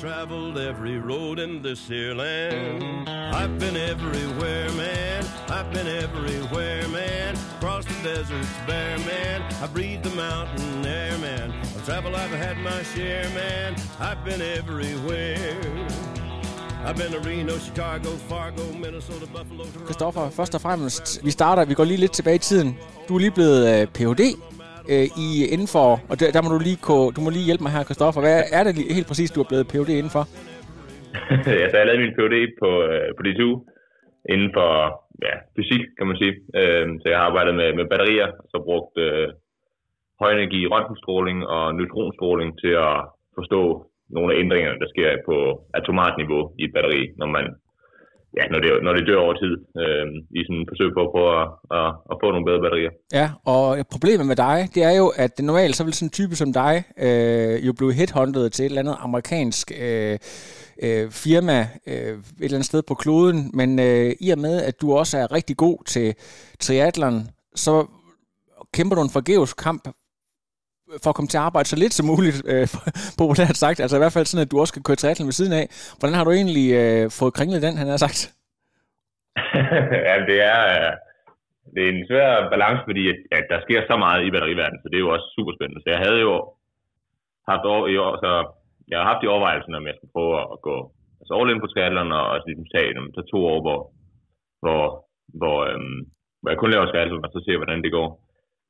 Traveled every road in this here land. I've been everywhere, man. I've been everywhere, man. Across the deserts bare, man. I breathe the mountain air, man. I travel, I've had my share, man. I've been everywhere. I've been to Reno, Chicago, Fargo, Minnesota, Buffalo, Toronto. Christoffer, først og fremmest, vi starter, vi går lige lidt tilbage i tiden. Du er lige blevet øh, Ph.D. Øh, i indenfor, og der, der må du lige, gå, du må lige hjælpe mig her, Kristoffer. Hvad er det helt præcis, du er blevet Ph.D. indenfor? ja, så jeg lavede min PhD på, øh, på DTU inden for ja, fysik, kan man sige. Øh, så jeg har arbejdet med, med batterier, og så brugt øh, højenergi røntgenstråling og neutronstråling til at forstå nogle af ændringerne, der sker på atomart niveau i et batteri, når man ja, når det, når det dør over tid, øh, i sådan et forsøg på at prøve at, at, at få nogle bedre batterier. Ja, og problemet med dig, det er jo, at normalt så vil sådan en type som dig øh, jo blive headhunted til et eller andet amerikansk øh, øh, firma øh, et eller andet sted på kloden, men øh, i og med, at du også er rigtig god til triathlon, så kæmper du en forgæves kamp for at komme til at arbejde så lidt som muligt, øh, populært sagt. Altså i hvert fald sådan, at du også skal køre triathlon ved siden af. Hvordan har du egentlig øh, fået kringlet den, han har sagt? ja, det er, øh, det er en svær balance, fordi at, at der sker så meget i batteriverdenen, så det er jo også super spændende. Så jeg havde jo haft år, i år, så jeg har haft i overvejelser, om jeg skulle prøve at gå altså all in på triathlon, og også ligesom tage dem, så to år, hvor, hvor, hvor, øhm, hvor jeg kun laver triathlon, og så ser, hvordan det går.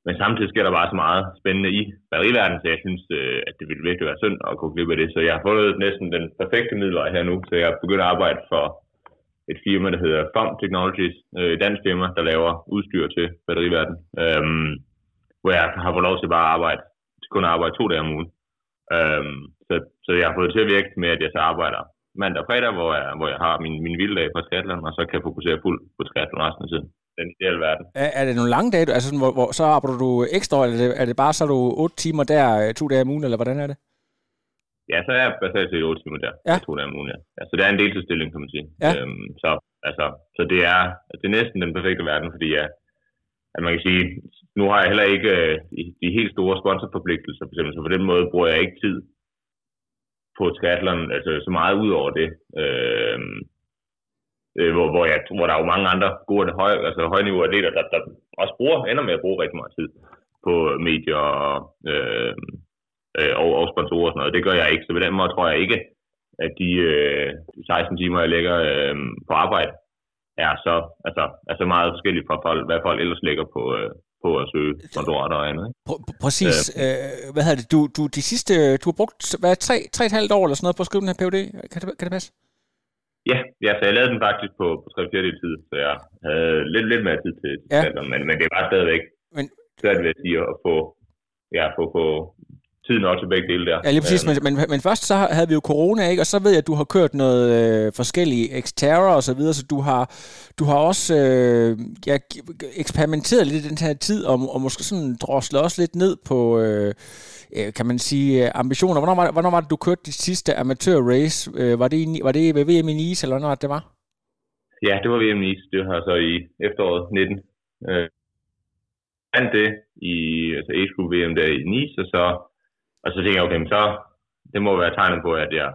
Men samtidig sker der bare så meget spændende i batteriverdenen, så jeg synes, øh, at det ville virkelig være synd at gå glip af det. Så jeg har fundet næsten den perfekte middelvej her nu, så jeg er begyndt at arbejde for et firma, der hedder FOM Technologies, øh, et dansk firma, der laver udstyr til batteriverdenen, øhm, hvor jeg har fået lov til bare at arbejde, til kun at arbejde to dage om ugen. Øhm, så, så jeg har fået det til at virke med, at jeg så arbejder mandag og fredag, hvor jeg, hvor jeg har min, min vilddag på triathlon, og så kan jeg fokusere fuldt på triathlon resten af tiden. Den ideelle verden. Er, er det nogle lange dage, altså sådan, hvor, hvor, så arbejder du ekstra, eller er det, er det bare så er du otte timer der, øh, to dage om ugen, eller hvordan er det? Ja, så er jeg baseret til 8 timer der. Ja. To dage om ugen, ja. ja. Så det er en deltidsstilling, kan man sige. Ja. Øhm, så, altså, så det er, det er næsten den perfekte verden, fordi jeg, at man kan sige, nu har jeg heller ikke øh, de, de helt store sponsorforpligtelser, for eksempel, så på den måde bruger jeg ikke tid på triathlon, altså så meget ud over det. Øhm, øh, hvor, hvor, jeg, hvor der er jo mange andre gode høj, altså højniveau atleter, der, der også bruger, ender med at bruge rigtig meget tid på medier og, øh, øh, og, og sponsorer og sådan noget. Det gør jeg ikke, så på den måde tror jeg ikke, at de øh, 16 timer, jeg lægger øh, på arbejde, er så, altså, er så meget forskelligt fra folk, hvad folk ellers lægger på, øh, på at søge sponsorater og andet. Ikke? Pr- pr- præcis. Øh, hvad hedder det? Du, du, de sidste, du har brugt hvad, tre, tre et halvt år eller sådan noget på at skrive den her PhD. Kan det, kan det passe? Ja, ja, så jeg lavede den faktisk på, på 3 4 tid, så jeg havde lidt, lidt mere tid til, til Ja. ja. men, men det var stadigvæk Men, svært ved at sige at få, ja, få, få tid nok til begge dele der. ja, lige præcis. Men, men, men først så havde vi jo corona, ikke? Og så ved jeg, at du har kørt noget øh, forskellige Xterra og så videre, så du har, du har også øh, ja, eksperimenteret lidt i den her tid, og, og måske sådan droslet også lidt ned på, øh, øh, kan man sige, øh, ambitioner. Hvornår var, det, hvornår var det, du kørte dit sidste amatør-race? Øh, var, det i, var det ved VM i Nice, eller hvornår det var? Ja, det var VM Nice. Det var så i efteråret 19. Øh, vandt det i altså age group VM der i Nice, og så, og så tænkte jeg, okay, men så, det må være tegnet på, at jeg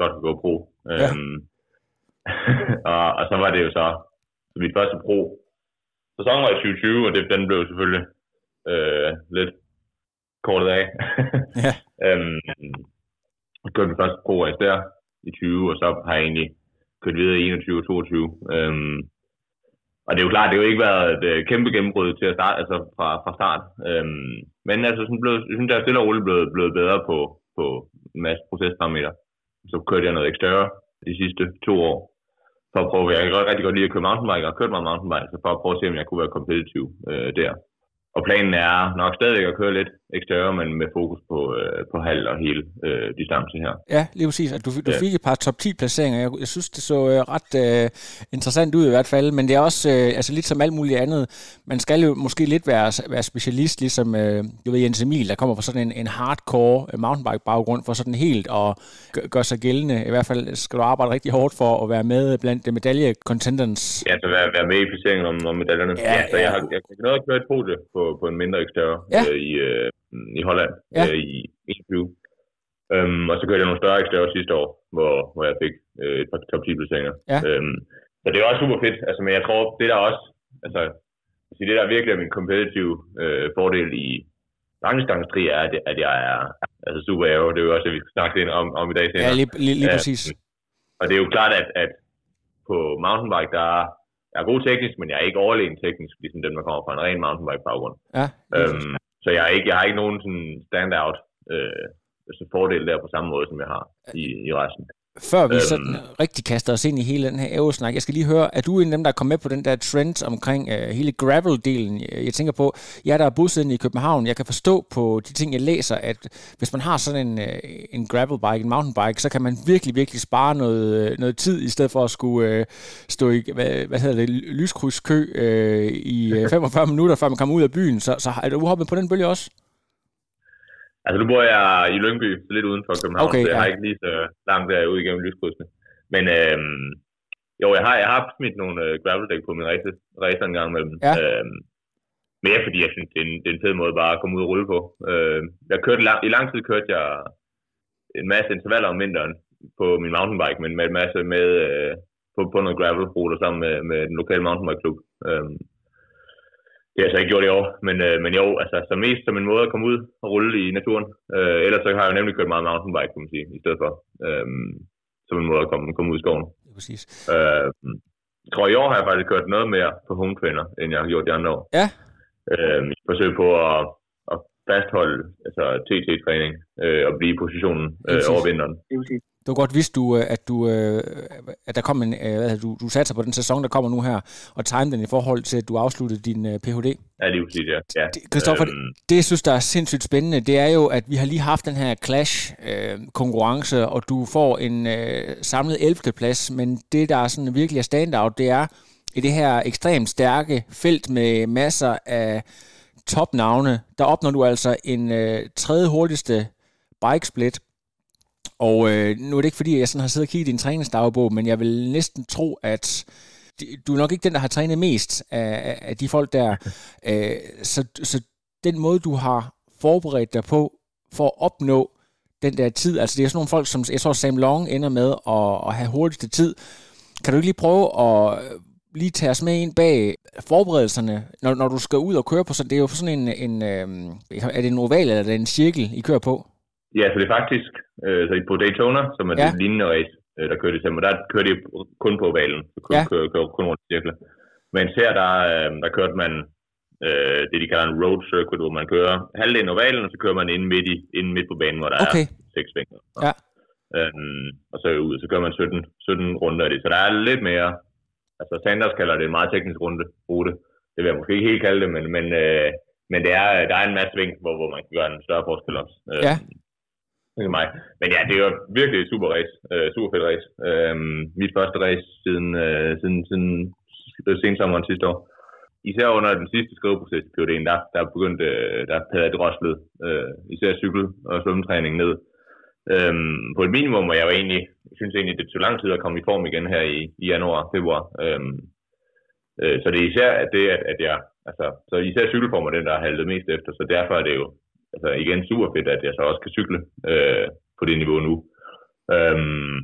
godt kan gå pro. Ja. Øhm, og, og så var det jo så, så mit første pro sæson var i 2020, og det, den blev selvfølgelig øh, lidt kortet af. Ja. øhm, kørte min første pro race der i 20, og så har jeg egentlig kørt videre i 21 og 22. Øhm, og det er jo klart, det har jo ikke været et øh, kæmpe gennembrud til at starte, altså fra, fra start. Øhm, men altså, sådan blev, jeg synes, jeg er stille og roligt blevet, blevet bedre på, på en masse procesparametre. Så kørte jeg noget ekstra de sidste to år. For at prøve, jeg kan rigtig godt lide at køre mountainbike, og har kørt meget mountainbike, så for at prøve at se, om jeg kunne være kompetitiv øh, der. Og planen er nok stadigvæk at køre lidt eksteriør, men med fokus på, øh, på halv og hele øh, distance her. Ja, lige præcis. Du, du Ja. fik et par top 10 placeringer. Jeg, jeg synes, det så øh, ret øh, interessant ud i hvert fald, men det er også, øh, altså lidt som alt muligt andet, man skal jo måske lidt være, være specialist, ligesom øh, du ved, Jens Emil, der kommer fra sådan en, en hardcore øh, mountainbike-baggrund, for sådan helt at gø- gøre sig gældende. I hvert fald skal du arbejde rigtig hårdt for at være med blandt de medalje-contenders. Ja, så være, være med i placeringen om, om medaljerne. Ja, Ja, så jeg ja. har jeg kan noget at køre et podie på, på en mindre eksteriør Ja. øh, i, øh, i Holland Ja. øh, i 21. Øhm, og så kørte jeg nogle større eksteriør sidste år, hvor, hvor jeg fik øh, et par top 10 placeringer. Ja. Øhm, så det er også super fedt. Altså, men jeg tror, det der også, altså, det der virkelig er min competitive øh, fordel i langdistanstri er, at, at jeg er altså super aero. Det er jo også, det, vi skal snakke lidt om, om i dag senere. Ja, lige, lige, lige præcis. Og det er jo klart, at, at på mountainbike, der er, jeg er god teknisk, men jeg er ikke overlegen teknisk, ligesom dem, der kommer fra en ren mountainbike-baggrund. Ja. Øhm, så jeg, er ikke, jeg har ikke nogen sådan standout øh, altså fordel der på samme måde, som jeg har i, i resten. Før vi Øhm. sådan rigtig kaster os ind i hele den her aerosnak, jeg skal lige høre, er du en af dem, der er kommet med på den der trend omkring øh, hele gravel-delen? Jeg tænker på, jeg der er bosiddende i København, jeg kan forstå på de ting, jeg læser, at hvis man har sådan en, øh, en gravel-bike, en mountainbike, så kan man virkelig, virkelig spare noget, øh, noget tid, i stedet for at skulle øh, stå i, hvad, hvad hedder det, lyskryds-kø øh, i øh, 45 minutter, før man kommer ud af byen. Så, så er du hoppet på den bølge også? Altså nu bor jeg i Lyngby, så lidt uden for København, Okay, så jeg ja. har ikke lige så langt derude igennem lyskrydsene. Men øhm, jo, jeg har, jeg har smidt nogle øh, graveldæk på min race, racer en gang imellem. Ja. Øhm, mere fordi jeg synes, det er, en, det er en fed måde bare at komme ud og rulle på. Øh, jeg kørte lang, I lang tid kørte jeg en masse intervaller om vinteren på min mountainbike, men med en masse med øh, på, på noget gravelruter sammen med, med den lokale mountainbike-klub. Øhm, det har jeg så ikke gjort i år, men, øh, men jo, altså så mest som en måde at komme ud og rulle i naturen. Øh, ellers så har jeg jo nemlig kørt meget mountainbike, kan man sige, i stedet for. Øhm, som en måde at komme, komme ud i skoven. Lige præcis. Øh, jeg tror, i år har jeg faktisk kørt noget mere på hometrainer, end jeg har gjort de andre år. Ja. Øh, i forsøg på at, at fastholde altså TT-træning øh, og blive i positionen øh, Præcis. over vinteren. Du har godt vidst, du, øh, at, du, øh, at der kom en, øh, det, du, du satser på den sæson, der kommer nu her, og time den i forhold til, at du afsluttede din øh, Ph.D. Ja, lige præcis, ja. Det- Christoffer, Øhm, Det, jeg synes, der er sindssygt spændende, det er jo, at vi har lige haft den her Clash-konkurrence, og du får en øh, samlet 11. plads, men det, der er sådan virkelig er standout, det er i det her ekstremt stærke felt med masser af topnavne, der opnår du altså en øh, tredje hurtigste bikesplit. Og øh, nu er det ikke fordi, jeg sådan har siddet og kigget i din træningsdagbog, men jeg vil næsten tro, at du er nok ikke den, der har trænet mest af, af- de folk der. Øh, så, så den måde, du har forberedt dig på for at opnå den der tid, altså det er sådan nogle folk, som jeg tror Sam Long ender med at, at have hurtigste tid. Kan du ikke lige prøve at lige tage os med ind bag forberedelserne, når, når du skal ud og køre på sådan, det er jo sådan en, en øh, er det en oval eller er det en cirkel, I kører på? Ja, så det er faktisk øh, så på Daytona, som er Ja. det lignende race, øh, der kører i december, der kører de kun på ovalen, så kører, Ja. kører, kører kun rundt i cirkler. Men her, der, øh, der kørte man øh, det, de kalder en road circuit, hvor man kører halvdelen af ovalen, og så kører man inde midt, i, inde midt på banen, hvor der Okay. er seks vinkler. Ja. Øhm, og så ud, så kører man 17, 17 runder af det. Så der er lidt mere, altså Sanders kalder det en meget teknisk runde, rute. Det vil jeg måske ikke helt kalde det, men, men, øh, men det er, der er en masse sving, hvor, hvor man kan gøre en større forskel også. Øh, Ja. Mig. Men ja, det var virkelig et super race. Øh, super fedt race. Øh, mit første race siden, øh, siden, siden øh, sensommeren sidste år. Især under den sidste skriveproces i PhD'en, der, der begyndte, øh, der havde jeg droslet, øh, især cykel og svømmetræning ned. Øhm, på et minimum, og jeg var egentlig, synes egentlig, det tog lang tid at komme i form igen her i, i januar, februar. Øhm, øh, så det er især at det, at, at jeg, altså, så især cykelform er den, der har haltet mest efter, så derfor er det jo, altså igen super fedt, at jeg så også kan cykle øh, på det niveau nu. Øhm,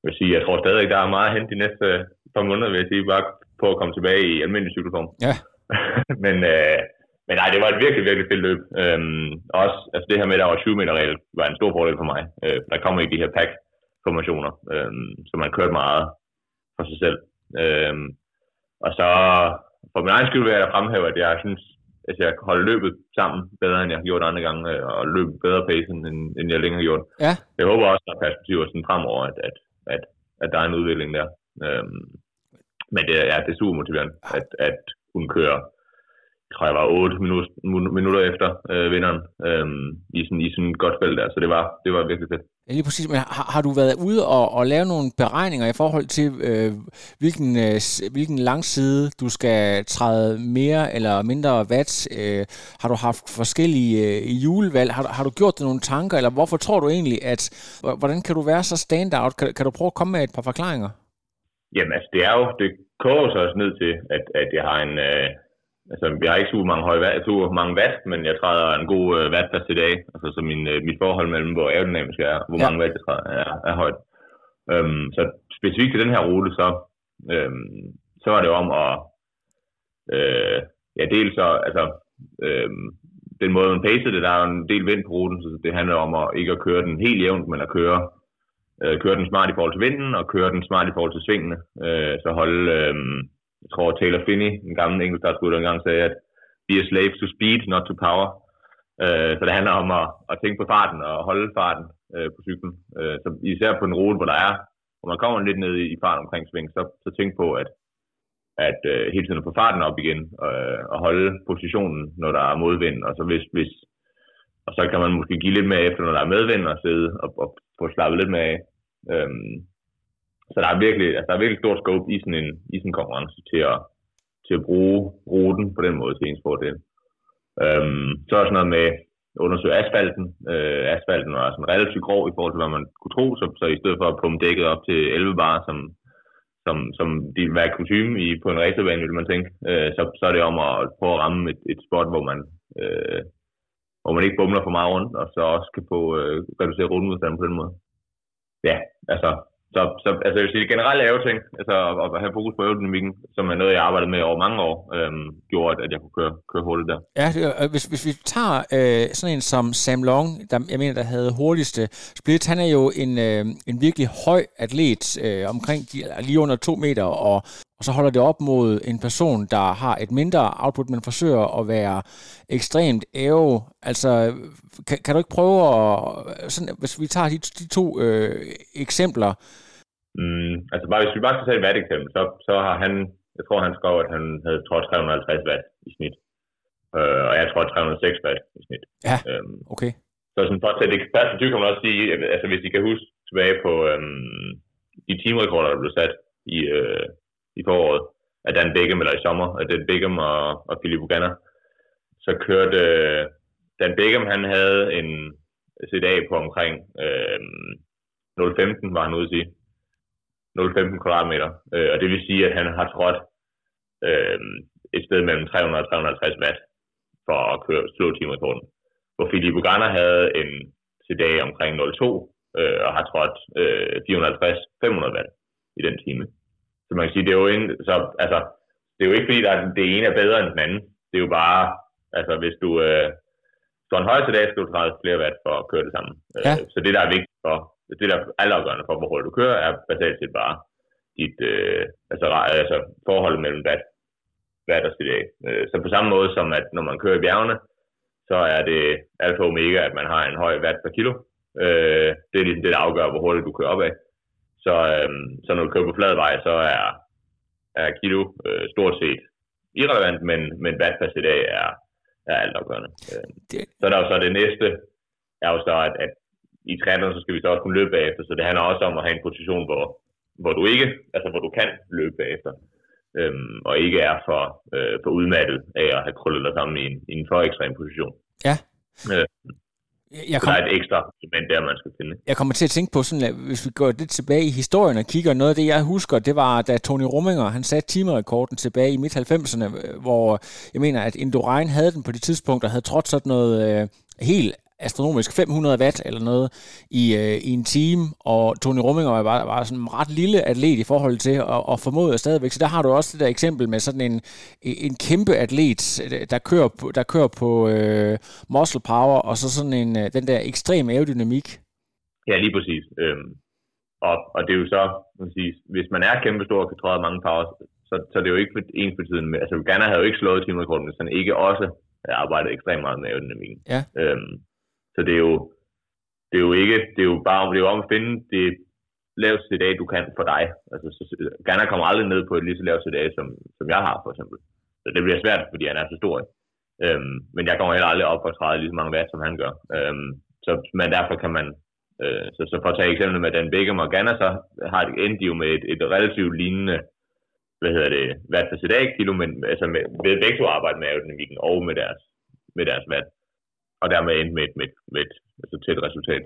jeg vil sige, jeg tror stadig, der er meget hente de næste par måneder, vil jeg sige, bare på at komme tilbage i almindelig cykelform. Ja. men, øh, men nej, det var et virkelig, virkelig fedt løb. Øhm, også altså det her med, at der var 20 meter regel, var en stor fordel for mig. Øh, der kommer ikke de her pack-formationer, øhm, så man kørte meget for sig selv. Øhm, og så for min egen skyld vil jeg fremhæve, at jeg synes, at jeg holde løbet sammen bedre, end jeg har gjort andre gange, øh, og løbe bedre pace, end, end jeg længere har gjort. Ja. Jeg håber også, at der er perspektiver sådan fremover, at, at, at, at der er en udvikling der. Øhm, men det, er- ja, det er super motiverende, at, at kunne køre tror jeg var 8 minutter, minutter efter øh, vinderen øh, i, sådan, i sådan et godt felt der, så det var, det var virkelig fedt. Ja, lige præcis. Men har, har du været ude og, og lave nogle beregninger i forhold til, øh, hvilken, øh, hvilken langside du skal træde mere eller mindre watt? Øh, har du haft forskellige øh, julevalg? Har, har du gjort dig nogle tanker, eller hvorfor tror du egentlig, at hvordan kan du være så standout? Kan, kan du prøve at komme med et par forklaringer? Jamen altså, det er jo, det koger sig også ned til, at, at jeg har en, øh, altså, jeg har ikke super mange, høje, super mange watt, men jeg træder en god øh, watt per i dag. Altså, så min, øh, mit forhold mellem, hvor aerodynamisk er, hvor ja. mange watt jeg træder, er, er højt. Øhm, så specifikt til den her rute, så, øhm, så var det om at, øh, ja, dels så, altså, øhm, den måde, man pacer det, der er en del vind på ruten, så det handler om at ikke at køre den helt jævnt, men at køre, øh, køre den smart i forhold til vinden, og køre den smart i forhold til svingene. Øh, så holde, øh, jeg tror Taylor Finney, en gammel enkeltstartsgutter, engang sagde, at be a slave to speed, not to power. Øh, så det handler om at, at tænke på farten og holde farten øh, på cyklen. Øh, så især på en rute, hvor der er, hvor man kommer lidt ned i, i fart omkring sving, så, så tænk på, at, at øh, hele tiden få farten op igen øh, og holde positionen, når der er modvind. Og så hvis, hvis og så kan man måske give lidt mere efter, når der er medvind og sidde og, og få slappet lidt mere af. Øhm, så der er virkelig, altså, der er virkelig stor scope i sådan en, i sådan en konkurrence til at, til at bruge ruten på den måde til ens fordel. Øhm, så er sådan noget med at undersøge asfalten. Øh, asfalten var sådan relativt grov i forhold til, hvad man kunne tro, så, så i stedet for at pumpe dækket op til 11 bar, som, som, som de ville være kutume i, på en racerbane, ville man tænke, øh, så, så er det om at prøve at ramme et, et spot, hvor man, øh, hvor man ikke bumler for meget rundt, og så også kan få øh, reduceret rundmodstanden på den måde. Ja, altså så, så altså, jeg vil sige, det generelle ting, altså at, have fokus på aerodynamikken, som er noget, jeg arbejdede med over mange år, øhm, gjorde, at jeg kunne køre, køre hurtigt der. Ja, det, hvis, hvis vi tager øh, sådan en som Sam Long, der, jeg mener, der havde hurtigste split, han er jo en, øh, en virkelig høj atlet, øh, omkring lige under to meter, og og så holder det op mod en person, der har et mindre output, men forsøger at være ekstremt æve. Altså, kan, kan du ikke prøve at, sådan, hvis vi tager de, de to øh, eksempler, Mm, altså bare, hvis vi bare skal tage et watt eksempel, så, så har han, jeg tror han skrev, at han havde tror 350 watt i snit. Øh, og jeg tror 306 watt i snit. Ja, øhm, okay. Så sådan for at tage det perspektiv kan man også sige, altså hvis I kan huske tilbage på øhm, de teamrekorder, der blev sat i, øh, i foråret, af Dan Beckham, eller i sommer, af Dan Beckham og, og Philip Uganda, så kørte øh, Dan Beckham, han havde en CDA på omkring øh, 0,15, var han ude at sige. 0,15 kvadratmeter. Øh, og det vil sige, at han har trådt øh, et sted mellem 300 og 350 watt for at køre slå timerekorden. Hvor Philip Uganda havde en CDA omkring 0,2 øh, og har trådt øh, 450-500 watt i den time. Så man kan sige, det er jo, en, så, altså, det er jo ikke fordi, der er, det ene er bedre end den anden. Det er jo bare, altså hvis du øh, står en højere CDA, skal du træde flere watt for at køre det samme. Ja. Øh, så det, der er vigtigt for det, der er altafgørende for, hvor hurtigt du kører, er basalt set bare dit øh, altså, altså forholdet mellem watt, watt og CDA. Øh, så på samme måde som, at når man kører i bjergene, så er det alfa og omega, at man har en høj watt per kilo. Øh, det er ligesom det, der afgør, hvor hurtigt du kører opad. Så, øh, så når du kører på flad vej, så er, er kilo øh, stort set irrelevant, men, men watt per CDA er, er altafgørende. Øh, så der er jo så det næste, er jo så, at, at i triathlon, så skal vi så også kunne løbe bagefter, så det handler også om at have en position, hvor, hvor du ikke, altså hvor du kan løbe bagefter, øhm, og ikke er for, øh, for udmattet af at have krøllet dig sammen i en, i en for ekstrem position. Ja. Øh, jeg kom... der er et ekstra element der, man skal finde. Jeg kommer til at tænke på, sådan, at hvis vi går lidt tilbage i historien og kigger, noget af det, jeg husker, det var, da Tony Rumminger, han satte timerekorden tilbage i midt-90'erne, hvor jeg mener, at Indurain havde den på det tidspunkt, og havde trådt sådan noget øh, helt astronomisk 500 watt eller noget i, øh, i en time, og Tony Rumminger var, var sådan en ret lille atlet i forhold til at, at formode stadigvæk. Så der har du også det der eksempel med sådan en, en kæmpe atlet, der kører på, der kører på øh, muscle power, og så sådan en, øh, den der ekstrem aerodynamik. Ja, lige præcis. Øhm, og, og det er jo så, man sige, hvis man er kæmpe stor og kan træde mange power, så, så det er jo ikke ens betydende med, altså Ganna havde jo ikke slået timerekorden, hvis han ikke også arbejdet ekstremt meget med aerodynamikken. Ja. Øhm, så det er jo, det er jo ikke, det er jo bare det er jo om at finde det laveste CDA, du kan for dig. Altså, så, Ghana kommer aldrig ned på et lige så lavt CDA, som, som jeg har, for eksempel. Så det bliver svært, fordi han er så stor. Øhm, men jeg kommer heller aldrig op og træde lige så mange watt, som han gør. Øhm, så, men derfor kan man, øh, så, så for at tage eksempel med Dan Beckham og Ghana, så har de endt jo med et, et relativt lignende, hvad hedder det, vat per CDA kilo, men altså med, ved begge to arbejde med aerodynamikken og med deres, med deres vat. Og dermed endte med et, med, med et altså tæt resultat.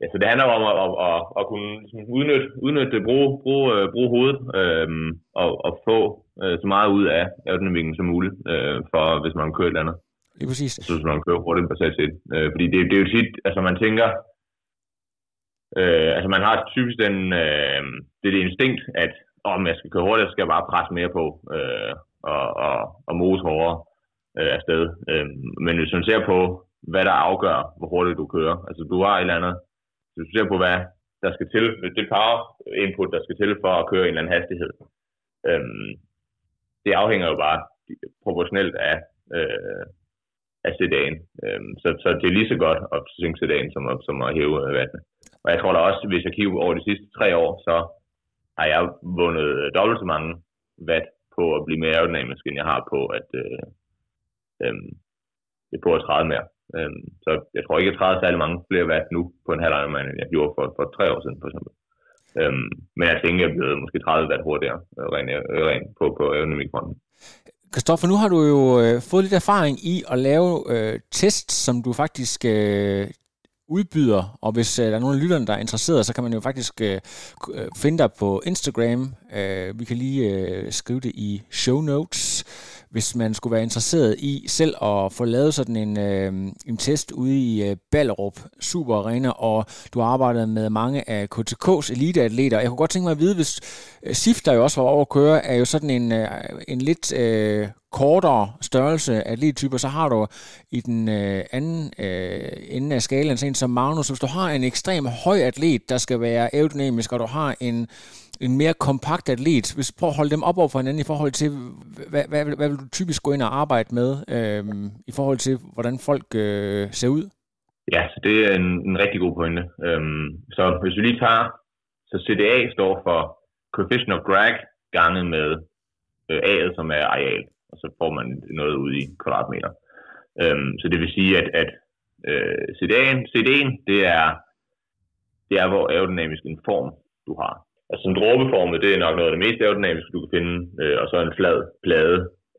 Ja, så det handler om at, at, at, at kunne ligesom udnytte, udnytte det, bruge, bruge, øh, bruge hovedet øhm, og, og få øh, så meget ud af aerodynamikken som muligt, øh, for hvis man kører et eller andet. Lige præcis. Jeg synes, man kører hurtigt basalt set. Øh, fordi det, det er jo tit, altså man tænker, øh, altså man har typisk den, øh, det er det instinkt, at om jeg skal køre hurtigt, så skal jeg bare presse mere på øh, og, og, og mose hårdere øh, afsted. Øh, men hvis man ser på, hvad der afgør, hvor hurtigt du kører, altså du har et eller andet hvis du ser på, hvad der skal til, det power input, der skal til for at køre en eller anden hastighed, øhm, det afhænger jo bare proportionelt af, øh, af sedan. Øhm, så, så det er lige så godt at synge sedan som, som at hæve øh, vandet. Og jeg tror da også, hvis jeg kigger over de sidste tre år, så har jeg vundet dobbelt så mange watt på at blive mere aerodynamisk, end jeg har på at, øh, øh, på at træde mere. Øhm, så jeg tror ikke, jeg træder særlig mange flere vat nu på en halv Ironman, end jeg gjorde for, for tre år siden, for eksempel. Øhm, men jeg tænker, jeg er blevet måske 30 watt hurtigere øh, rent, øh, rent på, på aerodynamikfronten. Kristoffer, nu har du jo øh, fået lidt erfaring i at lave øh, tests, som du faktisk øh, udbyder, og hvis øh, der er nogen af lytterne, der er interesseret, så kan man jo faktisk øh, øh finde dig på Instagram. Øh, vi kan lige øh, skrive det i show notes hvis man skulle være interesseret i selv at få lavet sådan en, øh, en test ude i øh, Ballerup Super Arena, og du har arbejdet med mange af KTK's eliteatleter. Jeg kunne godt tænke mig at vide, hvis øh, SIF, der jo også var over at køre, er jo sådan en, øh, en lidt øh, kortere størrelse atlettyper, så har du i den øh, anden øh, ende af skalaen, sådan som Magnus, hvis du har en ekstrem høj atlet, der skal være aerodynamisk, og du har en en mere kompakt atlet, hvis du prøver at holde dem op over for hinanden i forhold til, hvad, hvad, hvad vil du typisk gå ind og arbejde med, øh, i forhold til, hvordan folk øh, ser ud? Ja, så det er en, en rigtig god pointe. Øhm, så hvis vi lige tager, så CDA står for Coefficient of Drag ganget med øh, A'et, som er areal, og så får man noget ud i kvadratmeter. Øhm, så det vil sige, at, at øh, CDA'en, CD'en, det er, det er, hvor aerodynamisk en form du har. Altså en dråbeformet, det er nok noget af det mest aerodynamiske, du kan finde, øh, og så en flad plade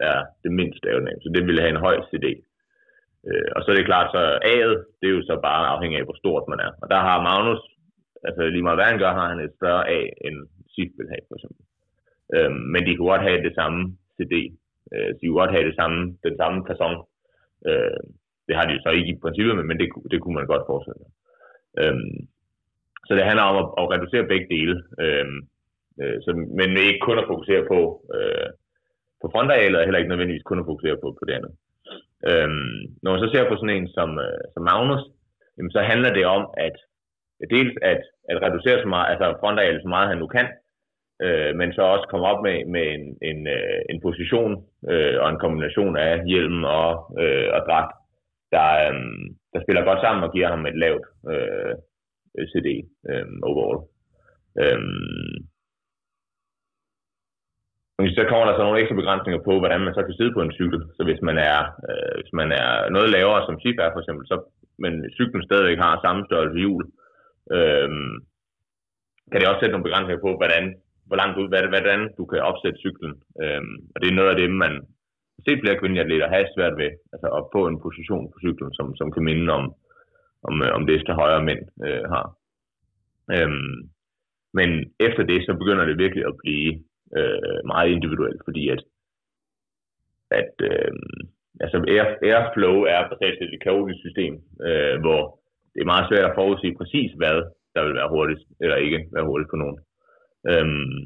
er det mindst aerodynamiske, så det vil have en høj CD. Øh, og så er det klart, så A'et, det er jo så bare afhængig af, hvor stort man er. Og der har Magnus, altså lige meget hvad han gør, har han et større A, end Sif vil have, for eksempel. Øh, men de kunne godt have det samme CD. Øh, de kunne godt have det samme, den samme person. Øh, det har de jo så ikke i princippet, men det, det kunne man godt forestille sig. Øh, så det handler om at, at reducere begge dele, øh, øh, så, men ikke kun at fokusere på, øh, på frontarealet, og heller ikke nødvendigvis kun at fokusere på, på det andet. Øh, når man så ser på sådan en som, øh, som Magnus, jamen, så handler det om at dels at, at reducere så meget, altså frontarealet så meget han nu kan, øh, men så også komme op med, med en, en, øh, en position øh, og en kombination af hjelm og, øh, og dragt, der, øh, der spiller godt sammen og giver ham et lavt øh, Øh, Øh, CD øhm, overall. Øhm, så kommer der så nogle ekstra begrænsninger på, hvordan man så kan sidde på en cykel. Så hvis man er, øh, hvis man er noget lavere, som Sif er for eksempel, så, men cyklen stadigvæk har samme størrelse hjul, øh, kan det også sætte nogle begrænsninger på, hvordan, hvor langt ud, hvordan du kan opsætte cyklen. Øh, og det er noget af det, man ser flere kvindelige atleter have svært ved, altså at få en position på cyklen, som, som kan minde om, om, øh, om det højre mænd øh, har. Øhm, men efter det, så begynder det virkelig at blive øh, meget individuelt, fordi at, at øh, altså air, airflow er basalt et kaotisk system, øh, hvor det er meget svært at forudse præcis, hvad der vil være hurtigt, eller ikke være hurtigt på nogen. Øhm,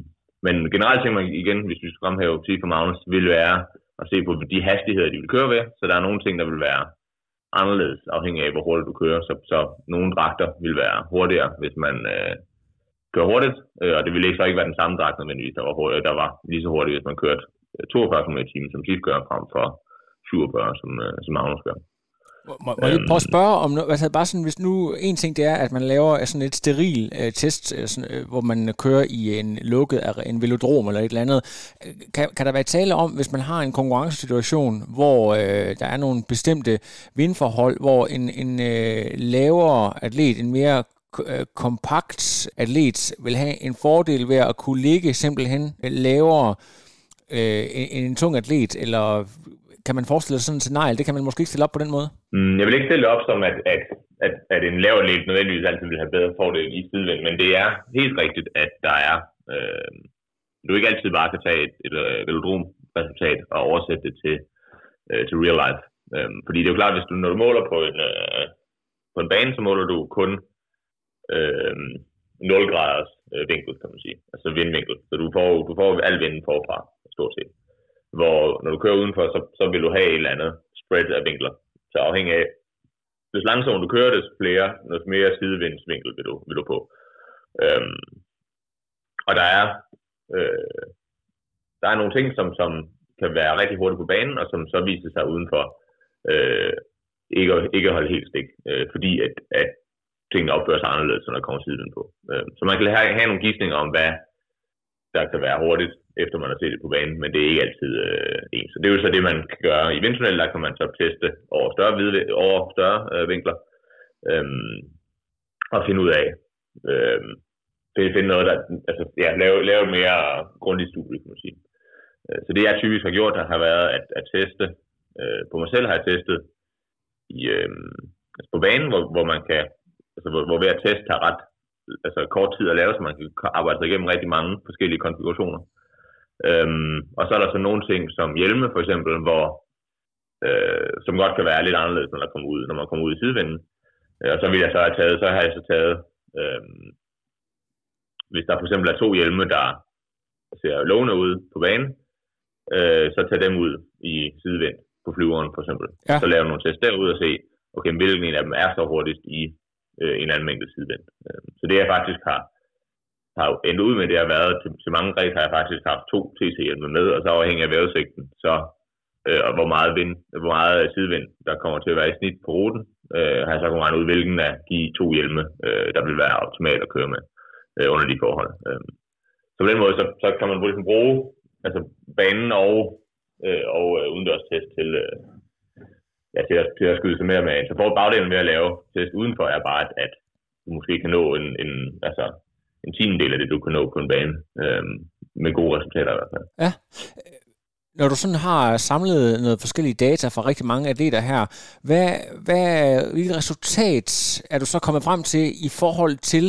men generelt tænker man igen, hvis vi skal fremhæve for Magnus, vil være at se på de hastigheder, de vil køre ved. Så der er nogle ting, der vil være anderledes, afhængig af, hvor hurtigt du kører. Så, så nogle dragter vil være hurtigere, hvis man øh, kører hurtigt, øh, og det ville ikke så ikke være den samme dragt nødvendigvis, der var, hurtigt, der var lige så hurtigt, hvis man kørte øh, 42 km i timen, som Sif gør, frem for 47, som, øh, som Magnus gør. Må, må jeg prøve at spørge om noget? Altså bare sådan, hvis nu en ting det er, at man laver sådan et steril uh, test, uh, sådan, uh, hvor man kører i en lukket en velodrom eller et eller andet. Kan, kan der være tale om, hvis man har en konkurrencesituation, hvor uh, der er nogle bestemte vindforhold, hvor en, en uh, lavere atlet, en mere kompakt atlet vil have en fordel ved at kunne ligge simpelthen lavere øh, end en tung atlet, eller kan man forestille sig sådan et scenarie? Det kan man måske ikke stille op på den måde? Mm, jeg vil ikke stille op som, at, at, at, at en lav atlet nødvendigvis altid vil have bedre fordel i sidevind, men det er helt rigtigt, at der er, øh, du ikke altid bare kan tage et, et, øh, et øh, velodrom-resultat og oversætte det til, øh, til real life. Øh, fordi det er jo klart, hvis du, når du måler på en, øh, på en bane, så måler du kun øh, 0 graders øh, vinkel, kan man sige. Altså vindvinkel. Så du får, du får al vinden forfra, stort set hvor når du kører udenfor, så, så vil du have et eller andet spread af vinkler. Så afhængig af, hvis langsomt du kører, desto flere, desto mere sidevindsvinkel vil du, vil du på. Øhm, og der er, øh, der er nogle ting, som, som kan være rigtig hurtigt på banen, og som så viser sig udenfor øh, ikke, ikke at holde helt stik, øh, fordi at, at tingene opfører sig anderledes, når der kommer sidevind på. Øh, så man kan have, have nogle gidsninger om, hvad der kan være hurtigt efter man har set det på banen, men det er ikke altid øh, ens. Så det er jo så det, man kan gøre. I vindtunnel, der kan man så teste over større, hvide, over større øh, vinkler, øh, og finde ud af, øh, det finde noget, der, altså, ja, lave, lave et mere grundigt studie, kan man sige. Øh, så det, jeg typisk har gjort, der har været at, at teste, øh, på mig selv har jeg testet i, øh, altså på banen, hvor, hvor man kan, altså hvor, hvor hver test har ret altså kort tid at lave, så man kan arbejde sig igennem rigtig mange forskellige konfigurationer. Øhm, og så er der så nogle ting som hjelme for eksempel, hvor, øh, som godt kan være lidt anderledes, når, der kommer ud, når man kommer ud i sidevinden. Øh, og så vil jeg så have taget, så har jeg så taget, øh, hvis der for eksempel er to hjelme, der ser lovende ud på banen, øh, så tag dem ud i sidevind på flyveren for eksempel. Ja. Så lave nogle test derud og se, okay, hvilken en af dem er så hurtigst i øh, en eller anden mængde sidevind. Øh, så det jeg faktisk har har endt ud med, det har været, til, til mange ræs har jeg faktisk haft to TC-hjelme med, og så afhængig af vejrudsigten, så øh, og hvor meget, vind, hvor meget sidevind, der kommer til at være i snit på ruten, øh, har jeg så kunnet regne ud, hvilken af de to hjelme, øh, der vil være optimalt at køre med øh, under de forhold. Øh. Så på den måde, så, så kan man ligesom bruge altså banen og, øh, og øh, udendørstest til, øh, ja, til, at, til at skyde sig mere med. Så får bagdelen ved at lave test udenfor er bare, at, at du måske kan nå en, en altså en tiendedel af det, du kan nå på en bane, øh, med gode resultater i hvert fald. Ja. Når du sådan har samlet noget forskellige data fra rigtig mange atleter her, hvad, hvad, hvilket resultat er du så kommet frem til i forhold til,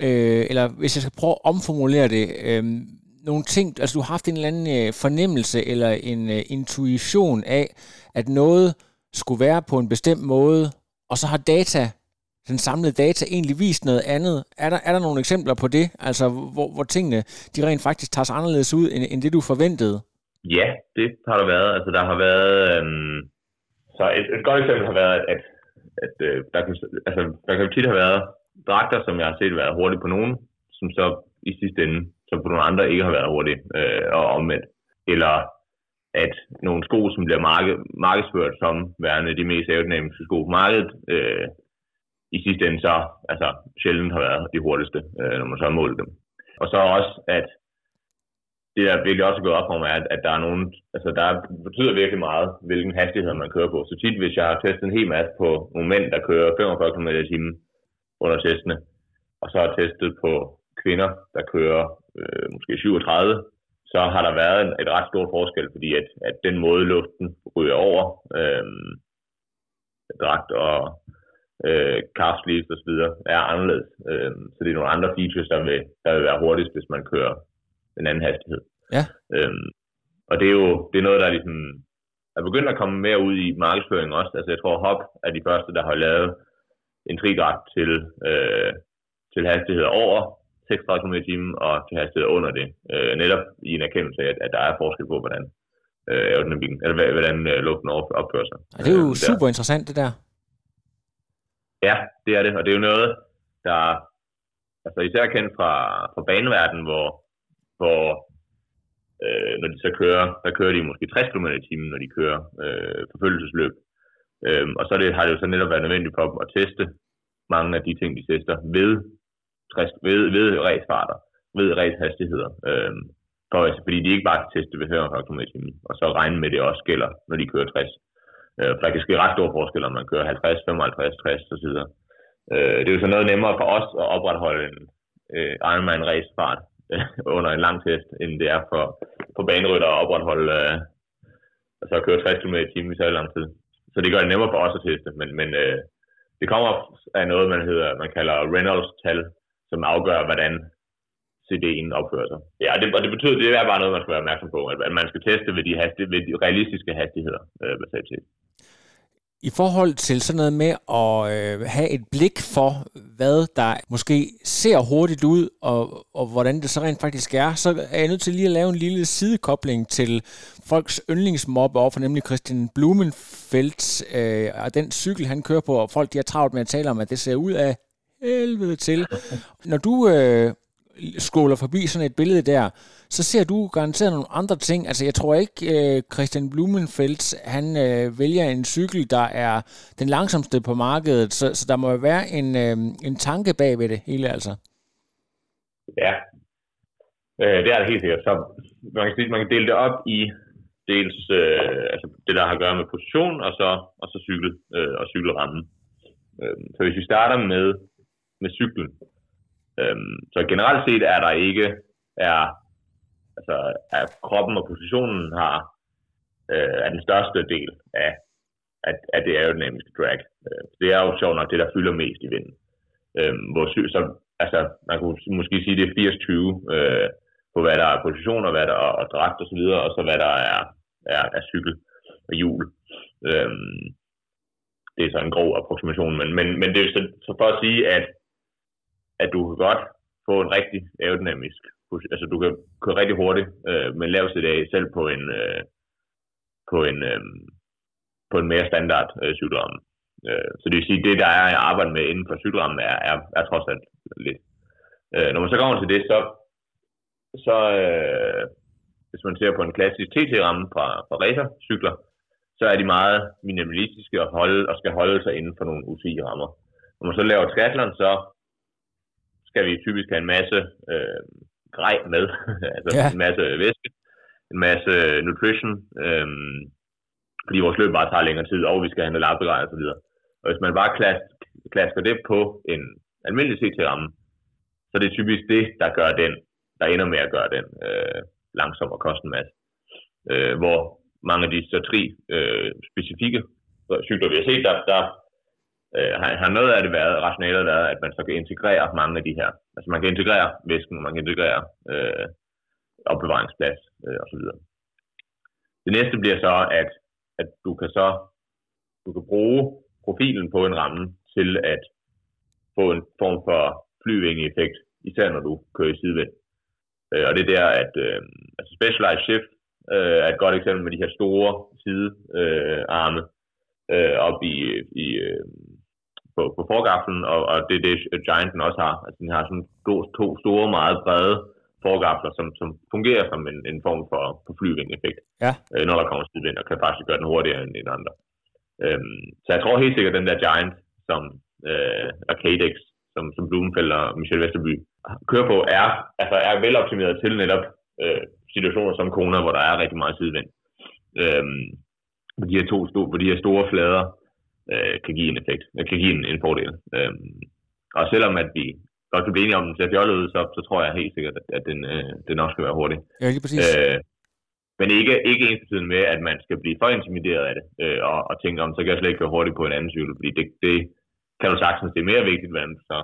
øh, eller hvis jeg skal prøve at omformulere det, øh, nogle ting, altså du har haft en eller anden øh, fornemmelse eller en øh, intuition af, at noget skulle være på en bestemt måde, og så har data den samlede data egentlig vist noget andet? Er der, er der nogle eksempler på det, altså hvor, hvor tingene de rent faktisk tager sig anderledes ud, end, end det du forventede? Ja, det har der været. Altså der har været... Øhm, så et, et godt eksempel har været, at, at, at øh, der, kan, altså, der kan tit have været dragter, som jeg har set været hurtigt på nogen, som så i sidste ende, som på nogle andre ikke har været hurtigt øh, og omvendt. Eller at nogle sko, som bliver marked, markedsført som værende de mest aerodynamiske sko på markedet, øh, i sidste ende så altså, sjældent har været de hurtigste, øh, når man så har målt dem. Og så også, at det der virkelig også er gået op for mig, er, at, der er nogen, altså der betyder virkelig meget, hvilken hastighed man kører på. Så tit, hvis jeg har testet en hel masse på nogle mænd, der kører 45 km i timen under testene, og så har testet på kvinder, der kører øh, måske 37, så har der været en, et ret stort forskel, fordi at, at den måde luften ryger over øh, dragt og, øh, calf sleeves osv. er anderledes. Øh, så det er nogle andre features, der vil, der vil være hurtigst, hvis man kører en anden hastighed. Ja. Øh, og det er jo det er noget, der er, ligesom, er begyndt at komme mere ud i markedsføring også. Altså jeg tror, Hop er de første, der har lavet en tridragt til, øh, til hastigheder over 36 km i timen og til hastigheder under det. Øh, netop i en erkendelse af, at, at der er forskel på, hvordan øh, eller hvordan øh, luften opfører sig. Ja, det er jo øh, super interessant, det der. Ja, det er det, og det er jo noget, der altså især kendt fra, fra baneverdenen, hvor, hvor øh, når de så kører, der kører de måske 60 km i timen, når de kører øh, forfølgelsesløb. Øhm, og så det, har det jo så netop været nødvendigt for dem at teste mange af de ting, de tester ved, ved, ved racefarter, ved racehastigheder. Øh, for, altså, fordi de ikke bare kan teste ved 45 km og så regne med, at det også gælder, når de kører 60. Øh, for der kan ske ret stor forskel, om man kører 50, 55, 60 osv. Øh, det er jo så noget nemmere for os at opretholde en øh, Ironman racefart øh, under en lang test, end det er for, for banerytter at opretholde øh, altså at køre 60 km i timen i så lang tid. Så det gør det nemmere for os at teste, men, men øh, det kommer af noget, man, hedder, man kalder Reynolds-tal, som afgør, hvordan CD'en opfører sig. Ja, det, og det betyder, det er bare noget, man skal være opmærksom på, at man skal teste ved de, hastighed, ved de realistiske hastigheder øh, basalt set. I forhold til sådan noget med at øh, have et blik for, hvad der måske ser hurtigt ud, og, og hvordan det så rent faktisk er, så er jeg nødt til lige at lave en lille sidekobling til folks yndlingsmobber for nemlig Christian Blumenfeldt, øh, og den cykel, han kører på, og folk de har travlt med at tale om, at det ser ud af helvede til. Når du øh, skåler forbi sådan et billede der, så ser du garanteret nogle andre ting. Altså jeg tror ikke, øh, Christian Blumenfeldt, han øh, vælger en cykel, der er den langsomste på markedet, så, så der må være en, øh, en tanke bag ved det hele altså. Ja, øh, det er det helt sikkert. Så man kan, man kan dele det op i dels øh, altså det, der har at gøre med position, og så, og så cykel øh, og cykelrammen. Øh, så hvis vi starter med, med cyklen, Øhm, så generelt set er der ikke, er, altså, at kroppen og positionen har, øh, er den største del af, af, af det aerodynamiske drag. Øh, det er jo sjovt nok det, der fylder mest i vinden. Øh, hvor, så, altså, man kunne måske sige, det er 80-20 øh, på, hvad der er position, og hvad der er og dragt og så videre, og så hvad der er, er, er cykel og hjul. Øh, det er så en grov approximation, men, men, men det er så, så for at sige, at at du kan godt få en rigtig aerodynamisk, altså du kan køre rigtig hurtigt øh, med lav CDA selv på en, øh, på en, øh, på en mere standard øh, cykelramme. Øh, så det vil sige, det der er at arbejde med inden for cykelrammen er, er, er trods alt lidt. Øh, når man så kommer til det, så, så øh, hvis man ser på en klassisk TT-ramme fra, fra racercykler, så er de meget minimalistiske og, holde, og skal holde sig inden for nogle UCI-rammer. Når man så laver triathlon, så skal vi typisk have en masse øh, grej med, altså ja. en masse væske, en masse nutrition, øh, fordi vores løb bare tager længere tid, og vi skal have noget lappegrej og så videre. Og hvis man bare klas, klasker det på en almindelig CT-ramme, så det er typisk det, der gør den, der ender med at gøre den øh, langsom og koste en masse. Øh, hvor mange af de så tre øh, specifikke cykler, vi har set, der, der øh, har, har noget af det været, rationalet været, at man så kan integrere mange af de her. Altså man kan integrere væsken, man kan integrere øh, opbevaringsplads øh, osv. Det næste bliver så, at, at du kan så du kan bruge profilen på en ramme til at få en form for flyvinge-effekt, især når du kører i sidevind. Øh, og det er der, at øh, altså Specialized Shift øh, er et godt eksempel med de her store sidearme øh, øh, op i, i øh, på, på forgaflen, og, og det er det, Gianten også har. Altså, den har sådan to, to store, meget brede forgafler, som, som fungerer som en, en form for, for flyving-effekt, ja. øh, når der kommer sidevind, og kan faktisk gøre den hurtigere end, end andre. Øhm, så jeg tror helt sikkert, at den der Giant, som øh, Arcadex, som, som Blumenfeld og Michel Vesterby kører på, er, altså er veloptimeret til netop øh, situationer som Kona, hvor der er rigtig meget sidevind. Øhm, på de her to store, på de her store flader, øh, kan give en effekt, øh, kan give en, en fordel. Øhm, og selvom at vi godt kan blive enige om, den ser fjollet ud, så, så tror jeg helt sikkert, at, at den, øh, den også skal være hurtig. Ja, lige præcis. Øh, men ikke, ikke ens tiden med, at man skal blive for intimideret af det, øh, og, og tænke om, så kan jeg slet ikke køre hurtigt på en anden cykel, fordi det, det kan du sagtens, det er mere vigtigt, hvordan du så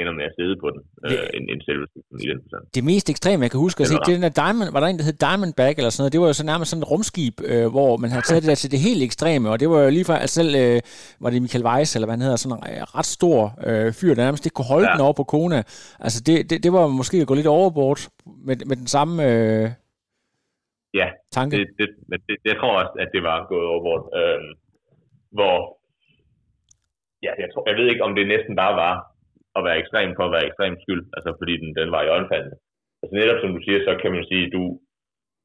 ender med at sidde på den, øh, end, end selve i den forstand. Det mest ekstreme, jeg kan huske at se, det er den der Diamond, var der en, der hed Diamondback eller sådan noget, det var jo så nærmest sådan et rumskib, øh, hvor man havde taget det der til det helt ekstreme, og det var jo lige fra, altså selv, øh, var det Michael Weiss, eller hvad han hedder, sådan en øh, ret stor øh, fyr, der nærmest ikke kunne holde ja. den over på Kona. Altså det, det, det var måske at gå lidt overbord med, med den samme øh, ja, tanke. Det, det, men det, jeg tror også, at det var gået overbord. Øh, hvor, ja, jeg, tror, jeg ved ikke, om det næsten bare var at være ekstrem for at være ekstrem skyld, altså fordi den, den var i øjenfaldende. Altså netop som du siger, så kan man sige, du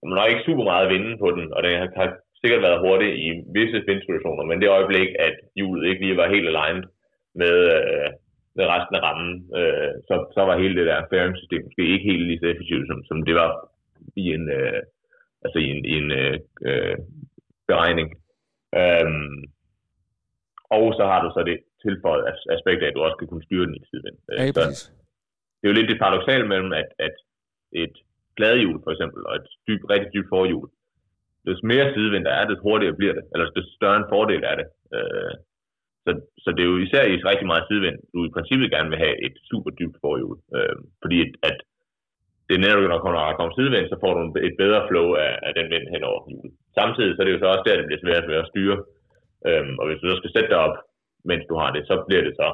man har ikke super meget at vinde på den, og den har sikkert været hurtig i visse spindsituationer, men det øjeblik, at hjulet ikke lige var helt aligned med, øh, med resten af rammen, øh, så, så var hele det der fairing-system måske ikke helt lige så effektivt, som, som det var i en, øh, altså i en, i en øh, øh, beregning. Øhm, og så har du så det tilføjet aspekt af, at du også kan kunne styre den i sidevind. Ja, så det er jo lidt det paradoxale mellem, at, at et gladhjul for eksempel, og et dyb, rigtig dybt forhjul, des mere sidevind der er, des hurtigere bliver det, eller des større en fordel er det. Øh, så, så det er jo især i rigtig meget sidevind, du i princippet gerne vil have et super dybt forhjul. Øh, fordi at, at det er netop, når der kommer sidevind, så får du et bedre flow af, af den vind hen over hjulet. Samtidig så er det jo så også der, det bliver svært ved at styre. Øhm, og hvis du så skal sætte dig op, mens du har det, så bliver det så,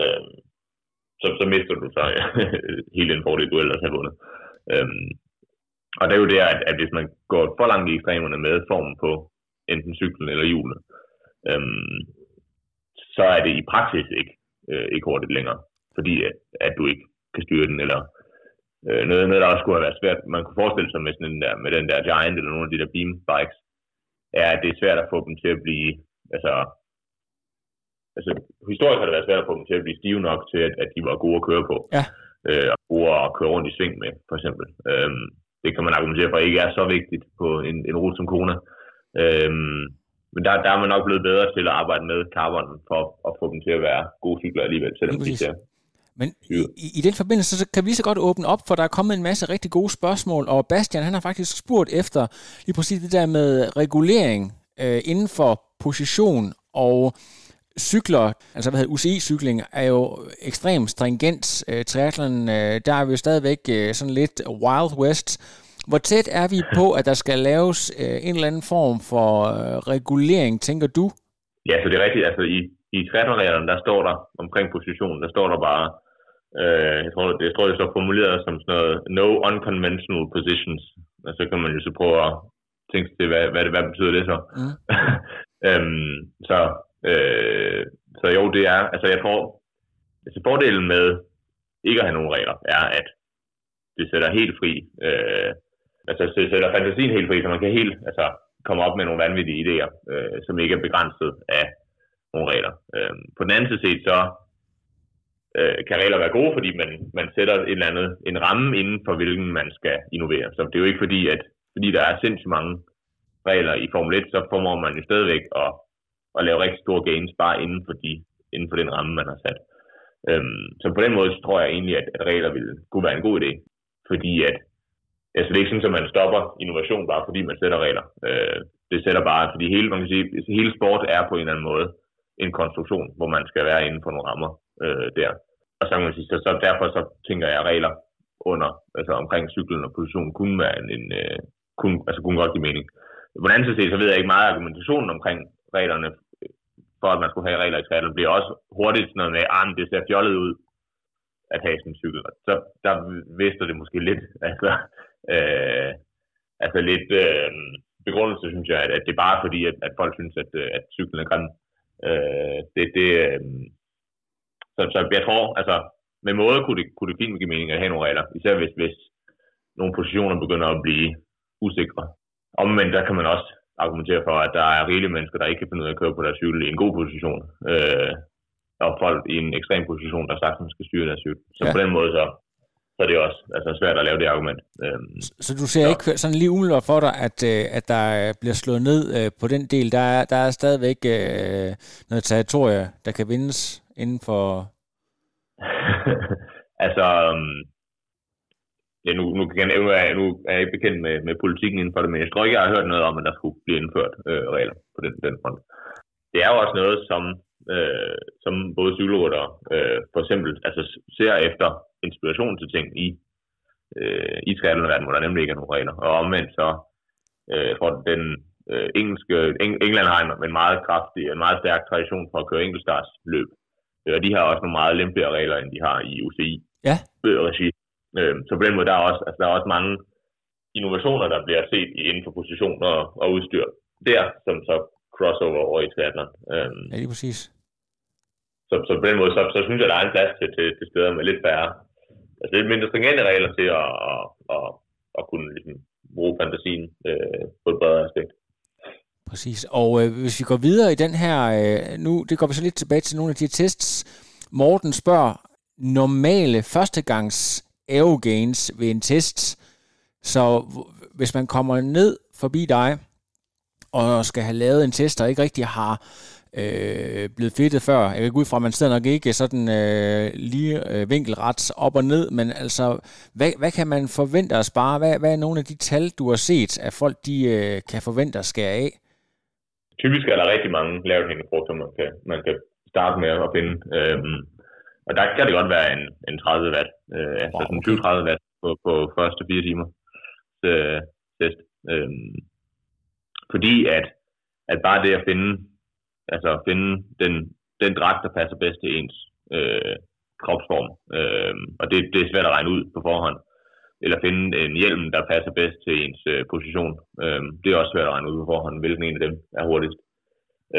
øh, så, så mister du så ja, hele den fordel, du ellers har vundet. Øh, og det er jo det, at, at hvis man går for langt i ekstremerne med formen på enten cyklen eller hjulet, øhm, så er det i praksis ikke, øh, ikke hurtigt længere, fordi at, at du ikke kan styre den, eller øh, noget, noget, der også skulle have været svært, man kunne forestille sig med, sådan den der, med den der Giant eller nogle af de der beam bikes, er, at det er svært at få dem til at blive, altså, altså historisk har det været svært at få dem til at blive stive nok til, at, at de var gode at køre på. Ja. Øh, og gode at køre rundt i sving med, for eksempel. Øhm, det kan man argumentere for ikke er så vigtigt på en, en rute som Kona. Øhm, men der, der er man nok blevet bedre til at arbejde med carbon for at få dem til at være gode cykler alligevel, selvom de ser men i, i den forbindelse, så kan vi så godt åbne op, for der er kommet en masse rigtig gode spørgsmål, og Bastian, han har faktisk spurgt efter lige præcis det der med regulering øh, inden for position og cykler, altså hvad hedder UCI-cykling, er jo ekstremt stringent. Øh, triathlon, øh, der er vi jo stadigvæk øh, sådan lidt wild west. Hvor tæt er vi på, at der skal laves øh, en eller anden form for øh, regulering, tænker du? Ja, så det er rigtigt. Altså i, i triathlon der står der omkring positionen, der står der bare, Øh, jeg tror, det, jeg tror, det så formuleret som sådan noget no unconventional positions. Og så kan man jo så prøve at tænke til, hvad, hvad, det, hvad betyder det så? Mm. øhm, så, øh, så jo, det er, altså jeg tror, altså fordelen med ikke at have nogen regler, er, at det sætter helt fri, øh, altså det sætter fantasien helt fri, så man kan helt, altså komme op med nogle vanvittige idéer, øh, som ikke er begrænset af nogle regler. Øh, på den anden side så øh, kan regler være gode, fordi man, man sætter et eller andet, en ramme inden for, hvilken man skal innovere. Så det er jo ikke fordi, at fordi der er sindssygt mange regler i Formel 1, så formår man jo stadigvæk at, at lave rigtig store gains bare inden for, de, inden for den ramme, man har sat. Øhm, så på den måde så tror jeg egentlig, at, at regler ville kunne være en god idé. Fordi at, altså det er ikke sådan, at man stopper innovation bare fordi man sætter regler. Øh, det sætter bare, fordi hele, man kan sige, altså, hele sport er på en eller anden måde en konstruktion, hvor man skal være inden for nogle rammer øh, der. Og så, man sige, så, så derfor så tænker jeg, at regler under, altså omkring cyklen og positionen, kunne være en, en øh, kunne, altså kunne godt give mening. På den anden side, så ved jeg ikke meget argumentationen omkring reglerne, for at man skulle have regler i triathlon, bliver også hurtigt sådan noget med, ah, at det ser fjollet ud at have sådan en cykel. Så der vidste det måske lidt, altså, øh, altså lidt øh, begrundelse, synes jeg, at, at det er bare fordi, at, at folk synes, at, øh, at cyklen er grim. Øh, det, det, øh, så, så jeg tror, altså, med måde kunne det, kunne det fint give mening at have nogle regler, især hvis, hvis nogle positioner begynder at blive usikre. Omvendt, der kan man også argumentere for, at der er rigelige mennesker, der ikke kan finde ud af at køre på deres cykel i en god position, øh, og folk i en ekstrem position, der sagtens skal styre deres cykel. Så ja. på den måde, så, så er det også altså, svært at lave det argument. Øhm, så, så du ser så. ikke sådan lige umiddelbart for dig, at, øh, at der bliver slået ned øh, på den del? Der er, der er stadigvæk øh, noget territorie, der kan vindes inden for... altså, um, ja, nu, nu, kan jeg, nu, er, nu er jeg ikke bekendt med, med politikken inden for det, men jeg tror ikke, jeg har hørt noget om, at der skulle blive indført øh, regler på den, den front. Det er jo også noget, som, øh, som både cykelrytter øh, for eksempel altså, ser efter inspiration til ting i, øh, i triathlon-verdenen, hvor der nemlig ikke er nogen regler. Og omvendt så, øh, tror, den øh, engelske, Eng, England har en, en meget kraftig, en meget stærk tradition for at køre enkeltstartsløb Øh, og de har også nogle meget lempeligere regler, end de har i UCI. Ja. Regi. Øh, så på den måde, der er, også, altså, der er også mange innovationer, der bliver set inden for position og, og udstyr der, som så crossover over i triathlon. Øhm, ja, lige præcis. Så, så på den måde, så, så synes jeg, der er en plads til, til, til steder med lidt færre, altså lidt mindre stringente regler til at, at, at, at kunne ligesom, bruge fantasien øh, på et bredere aspekt. Præcis. Og øh, hvis vi går videre i den her, øh, nu det går vi så lidt tilbage til nogle af de her tests. Morten spørger, normale førstegangs aerogains ved en test. Så hvis man kommer ned forbi dig, og skal have lavet en test, der ikke rigtig har øh, blevet fedtet før. Jeg kan gå ud fra, at man sidder nok ikke sådan øh, lige øh, vinkelret op og ned, men altså, hvad, hvad kan man forvente at spare? Hvad, hvad er nogle af de tal, du har set, at folk de, øh, kan forvente at skære af? Typisk er der rigtig mange lavt hængende frugter, man kan, man kan starte med at finde. Øhm, og der kan det godt være en, en 30 watt, øh, altså sådan 20-30 watt på, på første fire timer øh, test. Øhm, fordi at, at bare det at finde, altså finde den, den dragt, der passer bedst til ens øh, kropsform, øh, og det, det er svært at regne ud på forhånd, eller finde en hjelm, der passer bedst til ens øh, position. Øh, det er også svært at regne ud på forhånd, hvilken en af dem er hurtigst.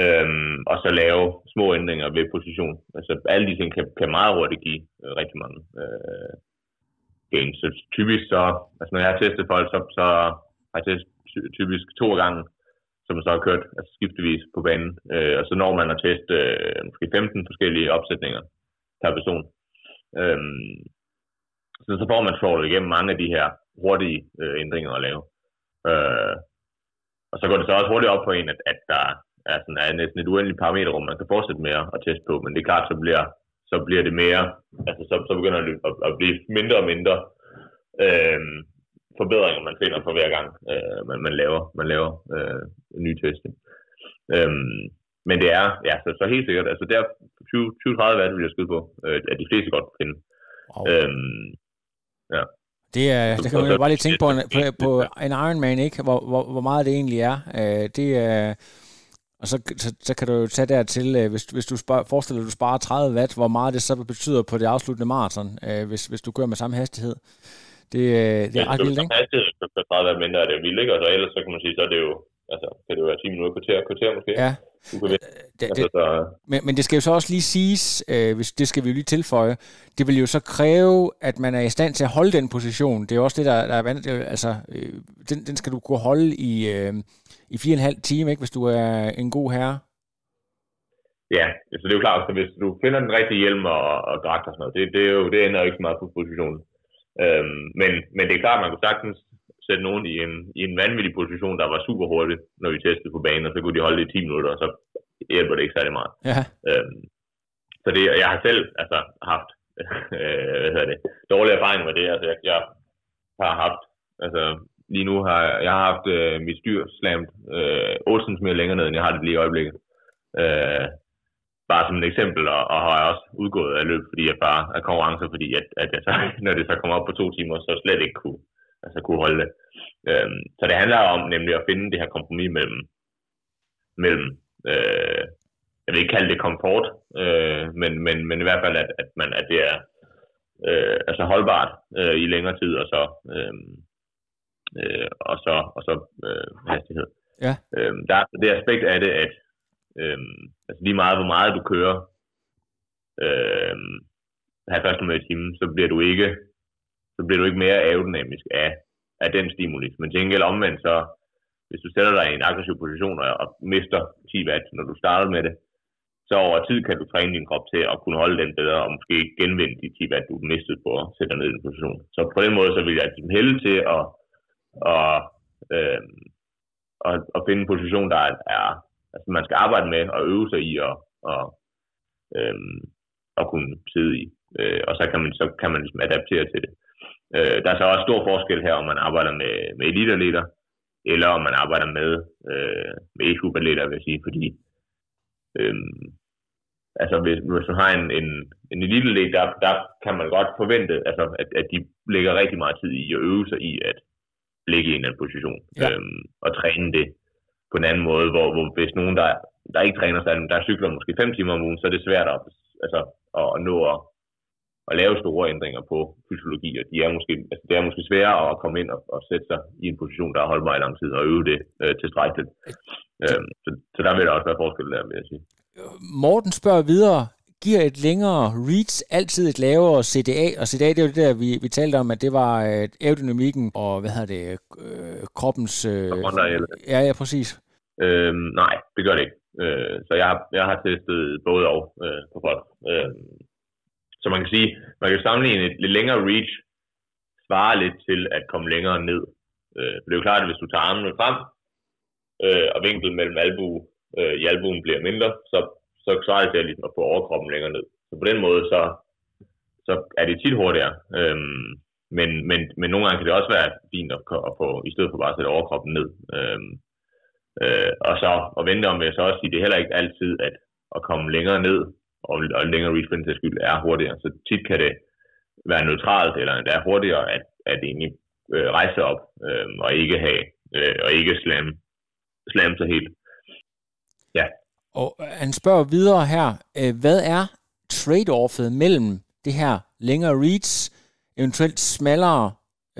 Øhm, og så lave små ændringer ved position. Altså alle de ting kan, kan meget hurtigt give øh, rigtig mange øh, games. Så typisk så, altså når jeg har testet folk, så, så har jeg testet typisk to gange som så har kørt altså skiftevis på banen. Øh, og så når man har testet øh, måske 15 forskellige opsætninger per person. Øh, så, så får man trollet igennem mange af de her hurtige øh, ændringer at lave. Øh, og så går det så også hurtigt op på en, at, at der er, sådan, er næsten et uendeligt parameter, man kan fortsætte med at teste på. Men det er klart, så bliver, så bliver det mere, altså så, så begynder det at, at blive mindre og mindre øh, forbedringer, man finder for hver gang, øh, man, man laver, man laver øh, en ny testing. Øhm, men det er, ja, så, så helt sikkert, altså der 20-30 watt vil jeg skyde på, øh, at de fleste godt kan finde. Wow. Øhm, ja. Det er, der kan man jo bare lige tænke på en, på, på en Ironman, ikke? Hvor, hvor, hvor meget det egentlig er. Øh, det er og så, så, så kan du jo tage dertil, øh, hvis, hvis du spar, forestiller dig, at du sparer 30 watt, hvor meget det så betyder på det afsluttende maraton, øh, hvis, hvis du kører med samme hastighed. Det, øh, det er ja, ret vildt, ikke? Hastighed kan 30 watt mindre af det vildt, ikke? Og så ellers så kan man sige, så er det jo, altså, kan det jo være 10 minutter, kvarter, kvarter måske. Ja. Øh, det, altså, det, så... men, men det skal jo så også lige siges, øh, hvis det skal vi jo lige tilføje, det vil jo så kræve, at man er i stand til at holde den position. Det er også det, der, der er vandt. Altså, øh, den, den skal du kunne holde i, øh, i fire og en halv time, ikke, hvis du er en god herre. Ja, så det er jo klart, at hvis du finder den rigtige hjelm og, og dragt og sådan noget, det, det, er jo, det ender jo ikke så meget på positionen. Øhm, men, men det er klart, man kunne sagtens sætte nogen i en, i en vanvittig position, der var super hurtig, når vi testede på banen, og så kunne de holde det i 10 minutter, og så hjælper det ikke særlig meget. Ja. Øhm, så det, jeg har selv altså, haft øh, hvad hedder det, dårlige erfaringer med det. Altså, jeg, jeg har haft, altså, lige nu har jeg, jeg har haft øh, mit styr slamt øh, 8 cm længere ned, end jeg har det lige i øjeblikket. Øh, bare som et eksempel, og, og har jeg også udgået af løb, fordi jeg bare er konkurrencer, fordi at, at jeg så, når det så kommer op på to timer, så slet ikke kunne, altså kunne holde det. Øhm, så det handler om nemlig at finde det her kompromis mellem, mellem øh, jeg vil ikke kalde det komfort, øh, men, men, men i hvert fald, at, at, man, at det er øh, altså holdbart øh, i længere tid, og så, øh, øh, og så, og så øh, hastighed. Ja. Øh, der er det aspekt af det, at øh, altså lige meget, hvor meget du kører øh, 50 km i timen, så bliver du ikke så bliver du ikke mere aerodynamisk af, af den stimuli. Men til gengæld omvendt, så hvis du sætter dig i en aggressiv position og, og mister 10 watt, når du starter med det, så over tid kan du træne din krop til at kunne holde den bedre, og måske genvinde de 10 watt, du mistede på at sætte dig ned i den position. Så på den måde, så vil jeg ligesom hælde til at, at, øh, at, at finde en position, der er, altså man skal arbejde med og øve sig i at, og, øh, at kunne sidde i. Øh, og så kan man, så kan man ligesom adaptere til det. Øh, der er så også stor forskel her, om man arbejder med, med eliteatleter, eller om man arbejder med, øh, med e-klubatleter, vil jeg sige, fordi øh, altså hvis, hvis man har en, en, en eliteatlet, der, der kan man godt forvente, altså, at, at de lægger rigtig meget tid i at øve sig i at ligge i en anden position, ja. øh, og træne det på en anden måde, hvor, hvor hvis nogen, der, der ikke træner sig, der cykler måske 5 timer om ugen, så er det svært at, altså, at nå at at lave store ændringer på fysiologi, og de er måske, altså det er måske sværere at komme ind og, og sætte sig i en position, der er holdbar i lang tid, og øve det øh, tilstrækkeligt. Øh, så, så der vil der også være forskel der, vil jeg sige. Morten spørger videre, giver et længere reach altid et lavere CDA, og CDA det er jo det der, vi, vi talte om, at det var øh, aerodynamikken og, hvad hedder det, øh, kroppens... Øh, ja, ja, præcis. Øh, nej, det gør det ikke. Øh, så jeg har, jeg har testet både og øh, på folk. Øh, så man kan sige, man kan sammenligne et lidt længere reach, svarer lidt til at komme længere ned. Øh, for det er jo klart, at hvis du tager armene frem, øh, og vinklen mellem albu øh, i albuen bliver mindre, så, så svarer det til ligesom at få overkroppen længere ned. Så på den måde, så, så er det tit hurtigere. Øhm, men, men, men nogle gange kan det også være fint at, at få, i stedet for bare at sætte overkroppen ned. Øhm, øh, og så og vente om, vil jeg så også sige, det er heller ikke altid, at at komme længere ned, og, og længere reach for den skyld, er hurtigere. Så tit kan det være neutralt, eller endda hurtigere at, at egentlig øh, rejse op, øh, og ikke have, øh, og ikke slamme, slam sig helt. Ja. Og øh, han spørger videre her, øh, hvad er trade-offet mellem det her længere reach, eventuelt smallere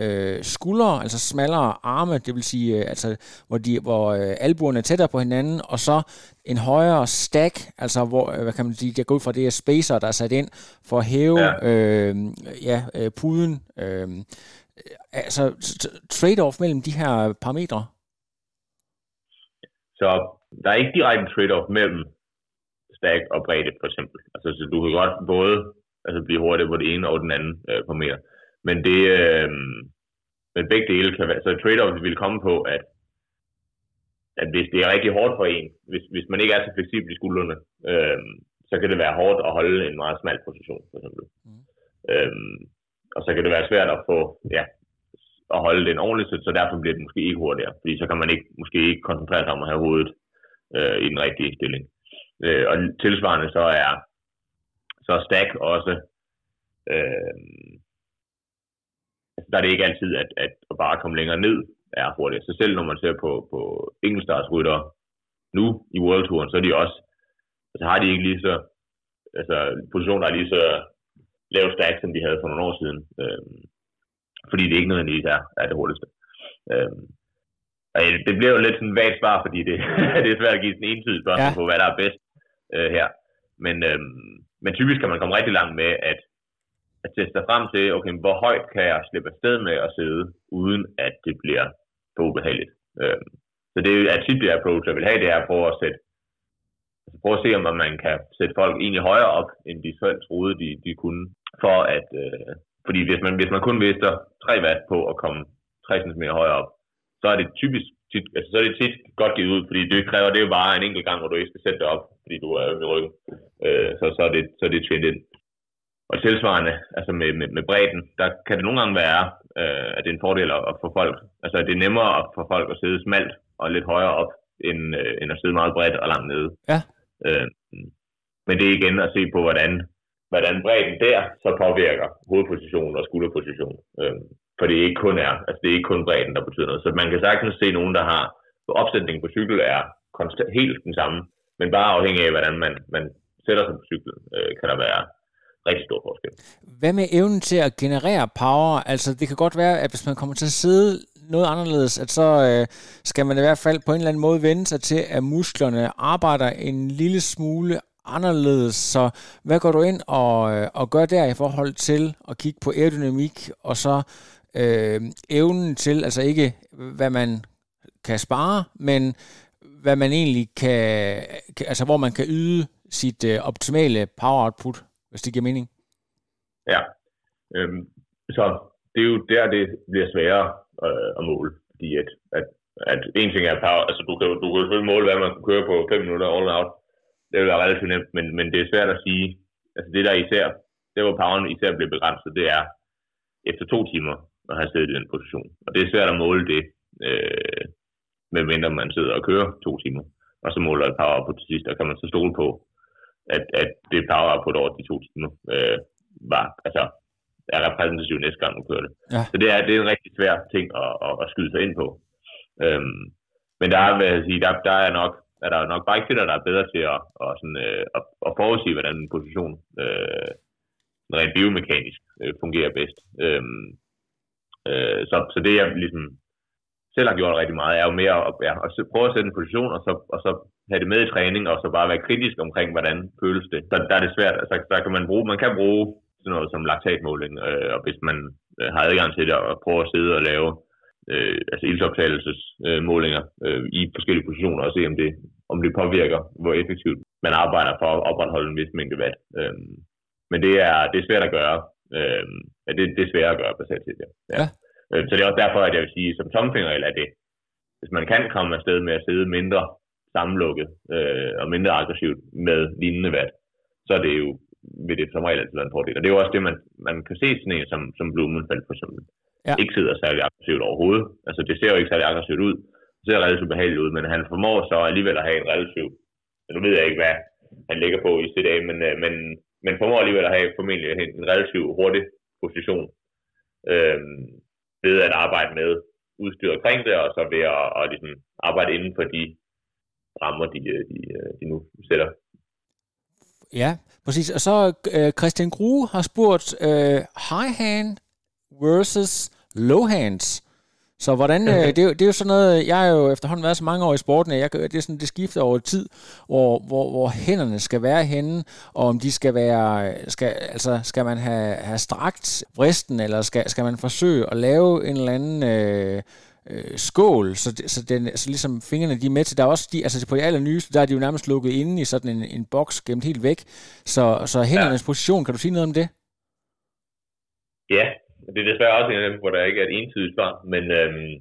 øh, skuldre, altså smallere arme, det vil sige, øh, altså, hvor, de, hvor øh, albuerne er tættere på hinanden, og så en højere stack, altså hvor, øh, hvad kan man sige, det går ud fra det er spacer, der er sat ind for at hæve ja. Øh, ja, øh, puden. Øh, altså trade-off mellem de her parametre? Så der er ikke direkte trade-off mellem stack og bredde, for eksempel. Altså, så du kan godt både altså, blive hurtig på det ene og den anden øh, parameter. Men det, øh, men begge dele kan være, så trade-off vil komme på, at, at hvis det er rigtig hårdt for en, hvis, hvis man ikke er så fleksibel i skuldrene, øh, så kan det være hårdt at holde en meget smal position, for eksempel. Mm. Øh, og så kan det være svært at få, ja, at holde den ordentligt, så derfor bliver det måske ikke hurtigere, fordi så kan man ikke, måske ikke koncentrere sig om at have hovedet øh, i den rigtige stilling. Øh, og tilsvarende så er så er stack også øh, der er det ikke altid, at, at, bare komme længere ned er hurtigt. Så selv når man ser på, på enkeltstartsrytter nu i World Touren, så er de også, altså har de ikke lige så, altså positioner er lige så lav stack, som de havde for nogle år siden. Øh, fordi det ikke nødvendigvis er, er det hurtigste. Øh, og det bliver jo lidt sådan vagt svar, fordi det, det er svært at give sådan en entydig spørgsmål ja. på, hvad der er bedst øh, her. Men, øh, men typisk kan man komme rigtig langt med at, at teste sig frem til, okay, hvor højt kan jeg slippe afsted med at sidde, uden at det bliver for ubehageligt. Øh, så det er tit det approach, jeg vil have, det er at prøve at sætte altså prøve at se, om man kan sætte folk egentlig højere op, end de selv troede, de, de kunne, for at, øh, fordi hvis man, hvis man kun mister 3 watt på at komme 3 cm højere op, så er det typisk tit, altså, så er det tit godt givet ud, fordi det kræver det jo bare en enkelt gang, hvor du ikke skal sætte det op, fordi du er i ryggen. Øh, så, så, er det, så er det tjent ind. Og tilsvarende, altså med, med, med bredden, der kan det nogle gange være, øh, at det er en fordel at, at få folk, altså det er nemmere at få folk at sidde smalt og lidt højere op, end, øh, end at sidde meget bredt og langt nede. Ja. Øh, men det er igen at se på, hvordan, hvordan bredden der så påvirker hovedposition og skulderposition. Øh, for det ikke kun er, altså det er ikke kun bredden, der betyder noget. Så man kan sagtens se nogen, der har, på opsætningen på cykel er konstant, helt den samme, men bare afhængig af, hvordan man, man sætter sig på cyklen, øh, kan der være rigtig stor forskel. Hvad med evnen til at generere power? Altså det kan godt være, at hvis man kommer til at sidde noget anderledes, at så øh, skal man i hvert fald på en eller anden måde vende sig til, at musklerne arbejder en lille smule anderledes. Så hvad går du ind og, øh, og gør der i forhold til at kigge på aerodynamik, og så øh, evnen til, altså ikke hvad man kan spare, men hvad man egentlig kan, altså hvor man kan yde sit øh, optimale power output, hvis det giver mening. Ja, øhm, så det er jo der, det bliver sværere øh, at måle, fordi at, at, at en ting er power, altså du kan, du kan selvfølgelig måle, hvad man kan køre på 5 minutter all out, det vil være relativt nemt, men, men det er svært at sige, altså det der især, det hvor poweren især bliver begrænset, det er efter to timer, at have siddet i den position. Og det er svært at måle det, øh, medmindre man sidder og kører to timer, og så måler et power på til sidst, og kan man så stole på, at, at det power på over de to timer øh, var, altså, er repræsentativt næste gang, man kører det. Ja. Så det er, det er en rigtig svær ting at, at, at skyde sig ind på. Øhm, men der er, hvad jeg sige, der, der er nok er der nok bikefitter, der er bedre til at, at, sådan, øh, at, at forudsige, hvordan en position øh, rent biomekanisk øh, fungerer bedst. Øhm, Øh, så, så det jeg ligesom selv har gjort rigtig meget, er jo mere at, ja, at prøve at sætte en position, og så, og så have det med i træning, og så bare være kritisk omkring, hvordan føles det. Så der er det svært. Altså, der kan man bruge, man kan bruge sådan noget som laktatmåling, øh, og hvis man øh, har adgang til det, og prøve at sidde og lave øh, altså ildsoptagelsesmålinger øh, i forskellige positioner og se, om det, om det påvirker, hvor effektivt man arbejder for at opretholde en vis mængde vand. Øh, men det er, det er svært at gøre. Øh, ja, det, det er svært at gøre, basalt set, ja. ja. Øh, så det er også derfor, at jeg vil sige, som tomfingerregel er det, hvis man kan komme afsted med at sidde mindre sammenlukket øh, og mindre aggressivt med lignende vand, så er det jo vil det som regel altid være en fordel. Og det er jo også det, man, man kan se sådan en som, som Blumenfeld for eksempel. Ja. Ikke sidder særlig aggressivt overhovedet. Altså det ser jo ikke særlig aggressivt ud. Det ser relativt behageligt ud, men han formår så alligevel at have en relativt, nu ved jeg ikke, hvad han ligger på i sit af, men, øh, men, men formår alligevel at have formentlig en relativt hurtig position øh, ved at arbejde med udstyr omkring det, og så ved at, at ligesom arbejde inden for de rammer, de, øh, de, øh, de nu sætter. Ja, præcis. Og så øh, Christian Grue har spurgt øh, high hand versus low hands. Så hvordan. Øh, det, er, det er jo sådan noget, jeg har jo efterhånden været så mange år i sporten, at jeg, det er sådan, det skifter over tid, hvor, hvor, hvor hænderne skal være henne, og om de skal være, skal, altså skal man have, have strakt vristen, eller skal, skal man forsøge at lave en eller anden øh, øh, skål, så, så, den, så ligesom fingrene de er med til. Der er også de, altså på de allernyeste, der er de jo nærmest lukket inde i sådan en, en boks gemt helt væk. Så, så hændernes ja. position, kan du sige noget om det? Ja, det er desværre også en af dem, hvor der ikke er et entydigt svar, men øhm,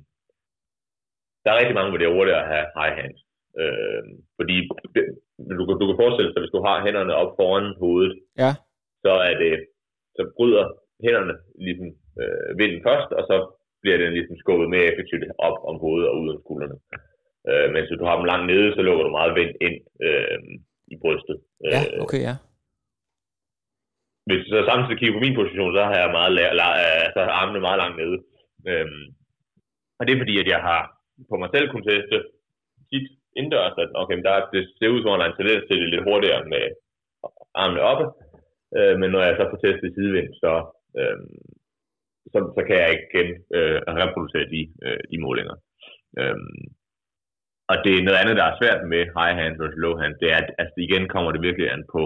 der er rigtig mange, hvor det er hurtigt at have high hands. Øhm, fordi du, du kan forestille dig, hvis du har hænderne op foran hovedet, ja. så er det, så bryder hænderne ligesom øh, vinden først, og så bliver den ligesom skubbet mere effektivt op om hovedet og ud af skuldrene. Øh, mens hvis du har dem langt nede, så lukker du meget vind ind øh, i brystet. Ja, øh, okay, ja. Hvis du så samtidig kigger på min position, så har jeg meget la- øh, la- altså armene meget langt nede. Øhm, og det er fordi, at jeg har på mig selv kunnet teste tit indendørs, at okay, der, det ser ud som om, der er en tendens til det lidt hurtigere med armene oppe. Øh, men når jeg så får testet sidevind, så, øh, så, så kan jeg ikke igen øh, reproducere de, øh, de målinger. Øhm, og det er noget andet, der er svært med high hand versus low hand, det er, at altså, igen kommer det virkelig an på,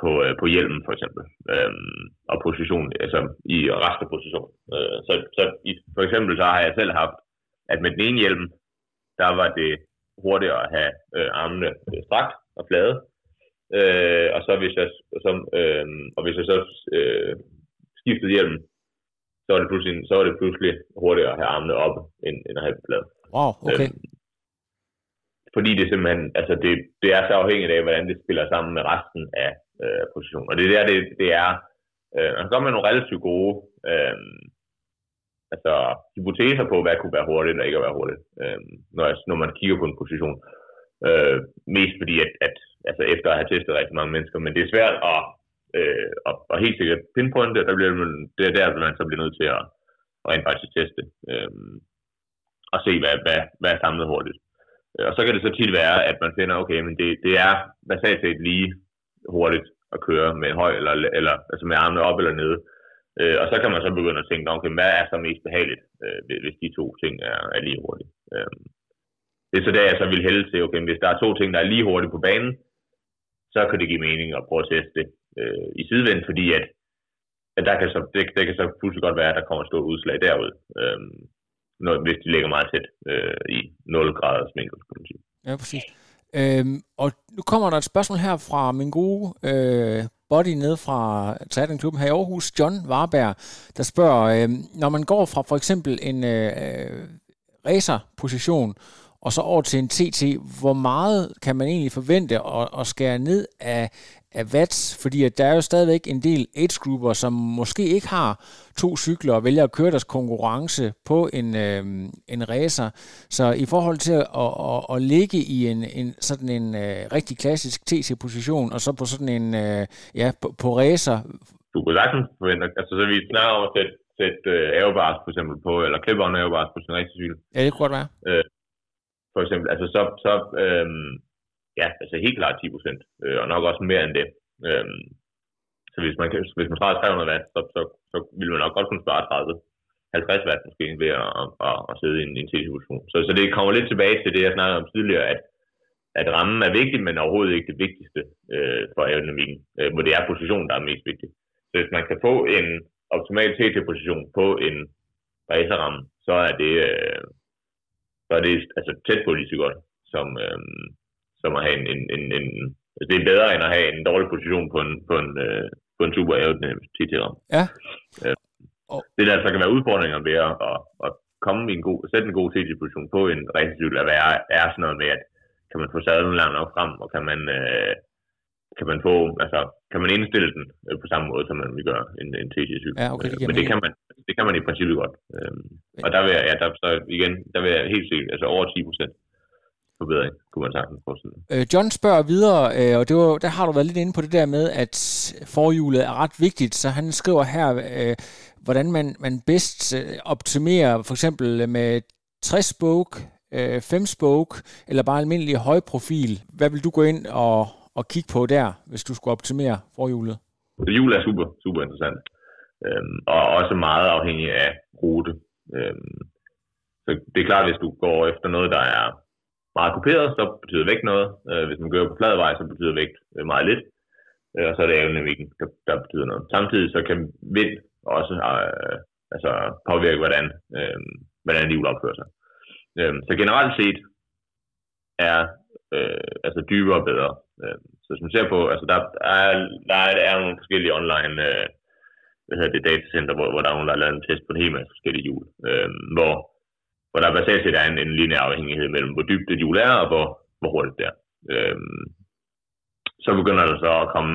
på, øh, på hjelmen for eksempel, øhm, og position, altså i rasterposition. Øh, så så i, for eksempel så har jeg selv haft, at med den ene hjelm, der var det hurtigere at have øh, armene øh, strakt og flade, øh, og så hvis jeg, så, øh, og hvis jeg så øh, skiftede hjelmen så var det pludselig, så var det pludselig hurtigere at have armene op, end, end at have dem flade. Wow, okay. Øhm, fordi det simpelthen, altså det, det er så afhængigt af, hvordan det spiller sammen med resten af øh, position. Og det er der, det, det er, øh, man kan man nogle relativt gode øh, altså, hypoteser på, hvad kunne være hurtigt og ikke at være hurtigt, øh, når, når man kigger på en position. Øh, mest fordi, at, at altså efter at have testet rigtig mange mennesker, men det er svært at øh, og, og helt sikkert pinpointe, der bliver man, det er der, man så bliver nødt til at, at rent faktisk teste øh, og se, hvad, hvad, hvad er samlet hurtigt. Øh, og så kan det så tit være, at man finder, okay, men det, det er basalt set lige hurtigt at køre med høj, eller, eller altså med armene op eller nede. Øh, og så kan man så begynde at tænke, okay, hvad er så mest behageligt, øh, hvis de to ting er, er lige hurtigt. Øh, det er så der, jeg så vil hælde til, okay, hvis der er to ting, der er lige hurtigt på banen, så kan det give mening at prøve at teste det øh, i sidevind, fordi at, at der kan så, det, det kan så pludselig godt være, at der kommer et stort udslag derud, øh, når, hvis de ligger meget tæt øh, i 0 graders vinkel, kan man sige. Ja, præcis. Øhm, og nu kommer der et spørgsmål her fra min gode øh, body ned fra Triathlon her i Aarhus, John Warberg, der spørger, øh, når man går fra for eksempel en øh, øh racerposition, racerposition, og så over til en TT, hvor meget kan man egentlig forvente at, at skære ned af, af watts, fordi at der er jo stadigvæk en del age-grupper, som måske ikke har to cykler og vælger at køre deres konkurrence på en, øh, en racer. Så i forhold til at, at, at, at ligge i en, en sådan en øh, rigtig klassisk TC-position, og så på sådan en, øh, ja, på, på racer. Du kan sagtens forvente, altså så vi snakker om at sætte, sætte aerobars for eksempel på, eller klippe on aerobars på sin racercykel. Ja, det kunne godt være. Øh, for eksempel, altså så, så øh, ja, altså helt klart 10 procent, øh, og nok også mere end det. Øh, så hvis man, hvis man sparer 300 watt, så, så, så vil man nok godt kunne spare 30 50 watt måske ved at, at, at, at sidde i en, en situation. Så, så det kommer lidt tilbage til det, jeg snakkede om tidligere, at, at rammen er vigtig, men overhovedet ikke det vigtigste øh, for aerodynamikken, øh, hvor det er positionen, der er mest vigtig. Så hvis man kan få en optimal TT-position på en racerramme, så er det, øh, så er det altså, tæt på lige så godt, som, øh, som at have en, en, en, en altså, det er bedre end at have en dårlig position på en, på en, øh, på en super aerodynamisk TT-ramme. Ja. Øh, det der så kan være udfordringer ved at, at, at komme i en god, sætte en god TT-position på en racercykel, er, er sådan noget med, at kan man få sadlen langt nok frem, og kan man, øh, kan man få, altså, kan man indstille den øh, på samme måde, som man vil gøre en, en TC-cykel. Ja, okay, det øh, Men det kan, man, det kan man i princippet godt. Øh, og der vil jeg, ja, der, så igen, der vil jeg helt sikkert, altså over 10 procent forbedring, kunne man sagtens forestille øh, John spørger videre, øh, og det var, der har du været lidt inde på det der med, at forhjulet er ret vigtigt, så han skriver her, øh, hvordan man, man bedst øh, optimerer for eksempel med 60 spoke, øh, 5 spoke, eller bare almindelig høj profil. Hvad vil du gå ind og, og kigge på der, hvis du skulle optimere forhjulet? Hjul er super, super interessant. Øhm, og også meget afhængig af rute. Øhm, så det er klart, hvis du går efter noget, der er meget kuperet, så betyder vægt noget. Øh, hvis man gør på flad vej, så betyder vægt øh, meget lidt. Øh, og så er det aerodynamikken, der, der betyder noget. Samtidig så kan vind også øh, altså påvirke, hvordan, øh, hvordan hjul opfører sig. Øh, så generelt set er øh, altså dybere og bedre. Øh, så hvis man ser på, altså der er, der er, der nogle forskellige online øh, hvad hedder det, datacenter, hvor, hvor der er nogen, der har lavet en test på en hel masse forskellige hjul, øh, hvor, hvor der basalt set er en, en lineær afhængighed mellem, hvor dybt det hjul er, og hvor, hvor hurtigt det er. Øh, så begynder der så at komme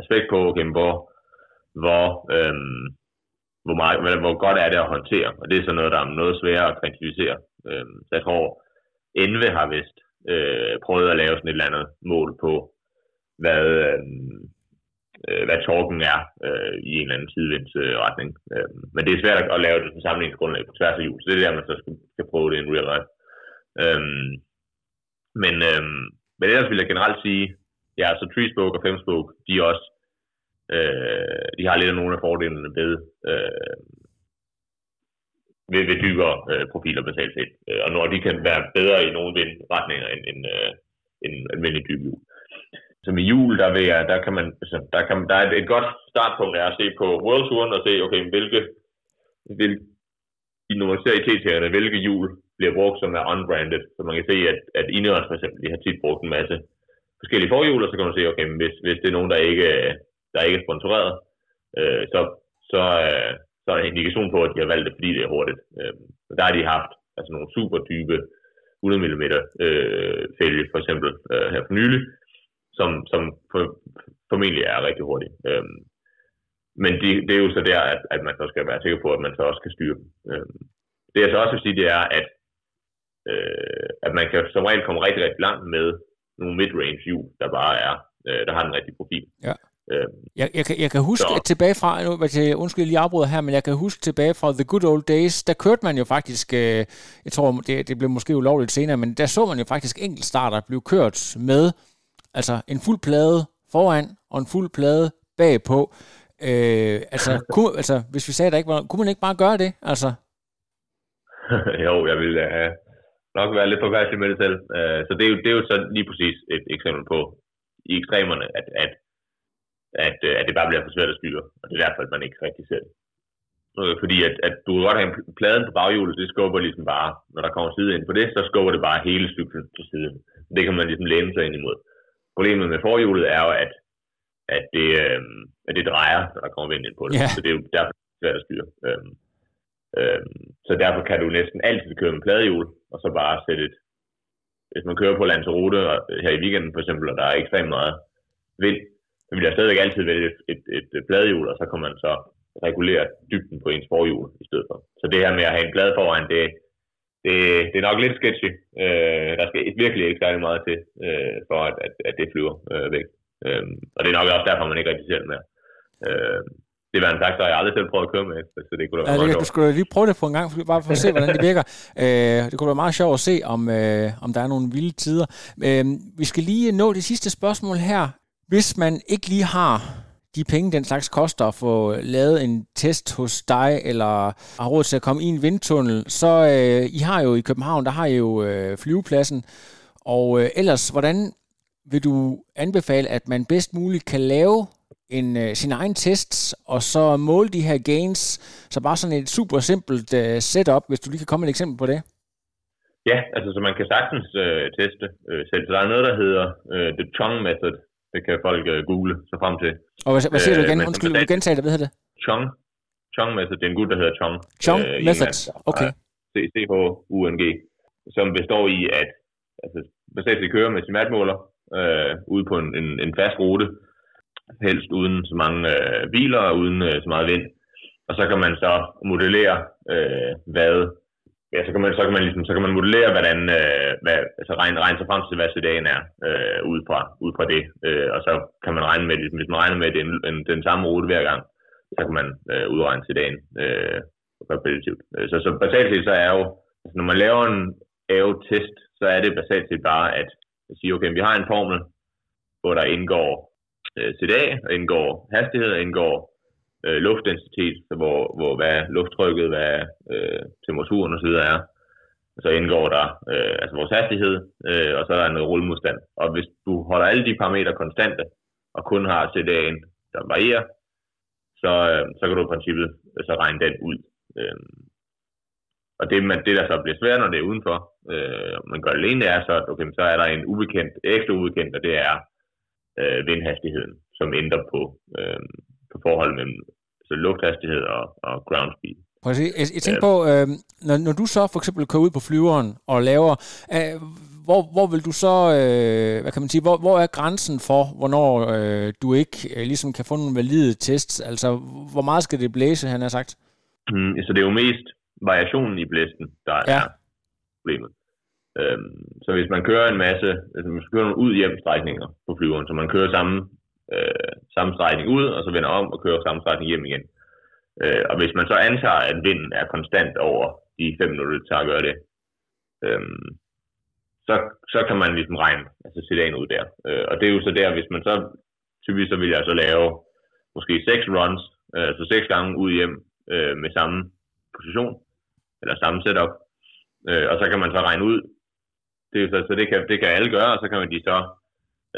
aspekt på, okay, hvor, hvor, øh, hvor, meget, hvor godt er det at håndtere, og det er så noget, der er noget sværere at kvantificere. Øh, så jeg tror, Enve har vist øh, prøvet at lave sådan et eller andet mål på, hvad, øhm, øh, hvad torken er øh, i en eller anden sidevindsretning. Øh, men det er svært at lave det som sammenligningsgrundlag på tværs af hjul, så det er der, man så skal, skal prøve det i en real life. Øh, men, øh, men ellers vil jeg generelt sige, ja, så Treespoke og Femspoke, de er også, øh, de har lidt af nogle af fordelene ved, øh, vil, vil dybere øh, profiler betale til. Øh, og når de kan være bedre i nogle vindretninger end, end, øh, end almindelige dyb hjul. Som i hjul, der, vil jeg, der kan man, altså, der, kan, der er et, et godt startpunkt er at se på World Touren og se, okay, hvilke, hvilke i når man ser i hvilke hjul bliver brugt, som er unbranded. Så man kan se, at, at Ineos for eksempel, de har tit brugt en masse forskellige forhjul, og så kan man se, okay, hvis, hvis det er nogen, der ikke, der ikke er sponsoreret, øh, så, så, øh, så er der en indikation på, at de har valgt det, fordi det er hurtigt. Øh, der har de haft altså nogle super dybe 100 mm øh, fælge, for eksempel øh, her for nylig, som, som for, formentlig er rigtig hurtigt. Øh, men det, det er jo så der, at, at man så skal være sikker på, at man så også kan styre dem. Øh, det jeg så også vil sige, det er, at, øh, at man kan som regel komme rigtig, rigtig langt med nogle mid-range hjul, der bare er, øh, der har en rigtig profil. Ja. Øhm, jeg, jeg, kan, jeg kan huske så. tilbage fra, nu, undskyld, jeg lige afbryder her, men jeg kan huske tilbage fra The Good Old Days, der kørte man jo faktisk, øh, jeg tror, det, det blev måske ulovligt senere, men der så man jo faktisk enkeltstarter blive kørt med altså en fuld plade foran og en fuld plade bagpå. Øh, altså, kunne, altså, hvis vi sagde, der ikke var, kunne man ikke bare gøre det? Altså? jo, jeg vil uh, nok være lidt påpasselig med det selv. Uh, så det er, jo, det er jo så lige præcis et eksempel på i ekstremerne, at, at at, øh, at det bare bliver for svært at styre. Og det er derfor, at man ikke rigtig ser det. Øh, fordi at, at du kan godt have pladen på baghjulet, det skubber ligesom bare, når der kommer side ind på det, så skubber det bare hele cyklen til siden. Det kan man ligesom læne sig ind imod. Problemet med forhjulet er jo, at, at, det, øh, at det drejer, når der kommer vind ind på det. Yeah. Så det er jo derfor svært at styre. Øh, øh, så derfor kan du næsten altid køre med pladehjul, og så bare sætte et, hvis man kører på Lanzarote her i weekenden for eksempel, og der er ekstremt meget vind, så vil jeg stadigvæk altid vælge et, et, et, bladhjul, og så kan man så regulere dybden på ens forhjul i stedet for. Så det her med at have en blad foran, det, det, det er nok lidt sketchy. Øh, der skal virkelig ikke særlig meget til, øh, for at, at, at det flyver øh, væk. Øh, og det er nok også derfor, man ikke rigtig det mere. Øh, det var en har jeg aldrig selv prøvet at køre med, så det kunne da være ja, meget det, Du skulle lige prøve det på en gang, bare for at se, hvordan det virker. Øh, det kunne være meget sjovt at se, om, øh, om der er nogle vilde tider. Øh, vi skal lige nå det sidste spørgsmål her. Hvis man ikke lige har de penge, den slags koster at få lavet en test hos dig, eller har råd til at komme i en vindtunnel, så øh, I har jo i København, der har I jo øh, flyvepladsen, og øh, ellers, hvordan vil du anbefale, at man bedst muligt kan lave en, øh, sin egen tests, og så måle de her gains, så bare sådan et super simpelt øh, setup, hvis du lige kan komme med et eksempel på det. Ja, altså så man kan sagtens øh, teste øh, selv. Så der er noget, der hedder øh, The Chong Method. Det kan folk øh, google sig frem til. Og hvad, hvad siger du igen? Undskyld, du gentage det, hvad hedder det? Chong. Chong Method, det er en gut, der hedder Chong. Chong øh, Method, okay. C-H-U-N-G, som består i, at altså, basalt kører med sin matmåler øh, ude på en, en, en fast rute, helst uden så mange øh, biler og uden øh, så meget vind. Og så kan man så modellere, øh, hvad ja, så kan man, så kan man, ligesom, så kan man modellere, hvordan, øh, hvad, altså regne, regne sig frem til, hvad CDA'en er, øh, ud, fra, ud fra det. Øh, og så kan man regne med, ligesom, hvis man regner med, at det er en, en, den samme rute hver gang, så kan man øh, udregne CDA'en øh, repetitivt. Øh, så, så basalt set, så er jo, altså, når man laver en AO-test, så er det basalt set bare at, sige, okay, vi har en formel, hvor der indgår øh, CDA, indgår hastighed, indgår øh, luftdensitet, så hvor, hvor hvad lufttrykket, hvad øh, temperaturen osv. er. Så indgår der øh, altså vores hastighed, øh, og så er der noget rullemodstand. Og hvis du holder alle de parametre konstante, og kun har CDA'en, der varierer, så, øh, så kan du i princippet øh, så regne den ud. Øh, og det, man, det, der så bliver svært, når det er udenfor, øh, man gør det alene, det er så, okay, så er der en ubekendt, ekstra ubekendt, og det er øh, vindhastigheden, som ændrer på, øh, på forholdet mellem så lufthastighed og, og ground speed. Præcis. Jeg, jeg tænker på, øh, når, når du så for eksempel kører ud på flyveren og laver, øh, hvor, hvor vil du så, øh, hvad kan man sige, hvor, hvor er grænsen for, hvornår øh, du ikke øh, ligesom kan få nogle valide tests? Altså, hvor meget skal det blæse, han har sagt? Mm, så det er jo mest variationen i blæsten, der ja. er problemet. Øhm, så hvis man kører en masse, hvis man kører nogle ud-hjem strækninger på flyveren, så man kører samme øh, samme strækning ud, og så vender om og kører samme strækning hjem igen. Øh, og hvis man så antager, at vinden er konstant over de 5 minutter, det tager at gøre det, øh, så, så kan man ligesom regne, altså sætte ind ud der. Øh, og det er jo så der, hvis man så, typisk så vil jeg så lave måske 6 runs, øh, altså 6 gange ud hjem øh, med samme position, eller samme setup, øh, og så kan man så regne ud, det, så, så det, kan, det kan alle gøre, og så kan man de så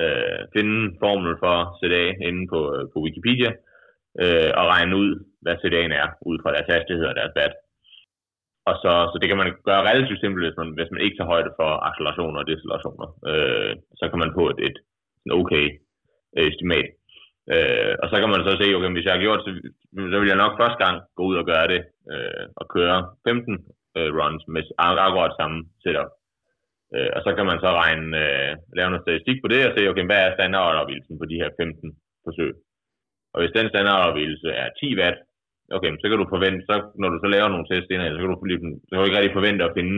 øh, finde formel for CDA inde på, øh, på Wikipedia, øh, og regne ud, hvad CDA'en er, ud fra deres hastighed og deres bat. Og så, så det kan man gøre relativt simpelt, hvis man, hvis man ikke tager højde for accelerationer og decelerationer. Øh, så kan man få et, et et okay øh, estimat. Øh, og så kan man så se, okay, hvis jeg har gjort så, så vil jeg nok første gang gå ud og gøre det, øh, og køre 15 øh, runs med akkurat samme setup. Øh, og så kan man så regne, øh, lave noget statistik på det og se, okay, hvad er standardopvielsen på de her 15 forsøg. Og hvis den standardopvielse er 10 watt, okay, så kan du forvente, så, når du så laver nogle test indad, så kan du, så kan du ikke rigtig forvente at finde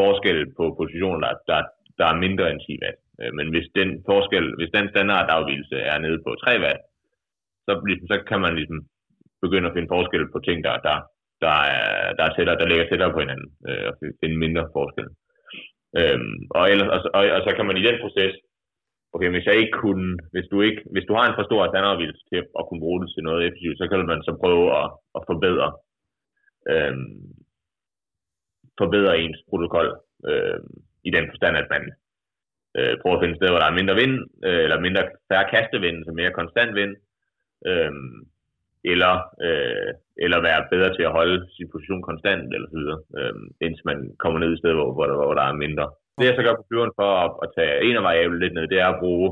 forskel på positioner, der, der, der er mindre end 10 watt. Øh, men hvis den forskel, hvis den standardafvielse er nede på 3 watt, så, ligesom, så kan man ligesom begynde at finde forskel på ting, der, der, der, er, der, er tættere, der ligger tættere på hinanden, øh, og finde mindre forskel. Øhm, og, ellers, og, og, og, så kan man i den proces, okay, hvis jeg ikke kunne, hvis du ikke, hvis du har en for stor standardvilse til at kunne bruge det til noget effektivt, så kan man så prøve at, at forbedre, øhm, forbedre ens protokol øhm, i den forstand, at man øh, prøver at finde steder, hvor der er mindre vind, øh, eller mindre færre kastevind, så mere konstant vind, øhm, eller, øh, eller være bedre til at holde sin position konstant, eller så videre, øh, indtil man kommer ned i stedet, hvor, hvor, der, hvor der er mindre. Det jeg så gør på flyveren for at, at tage en af variablen lidt ned, det er at bruge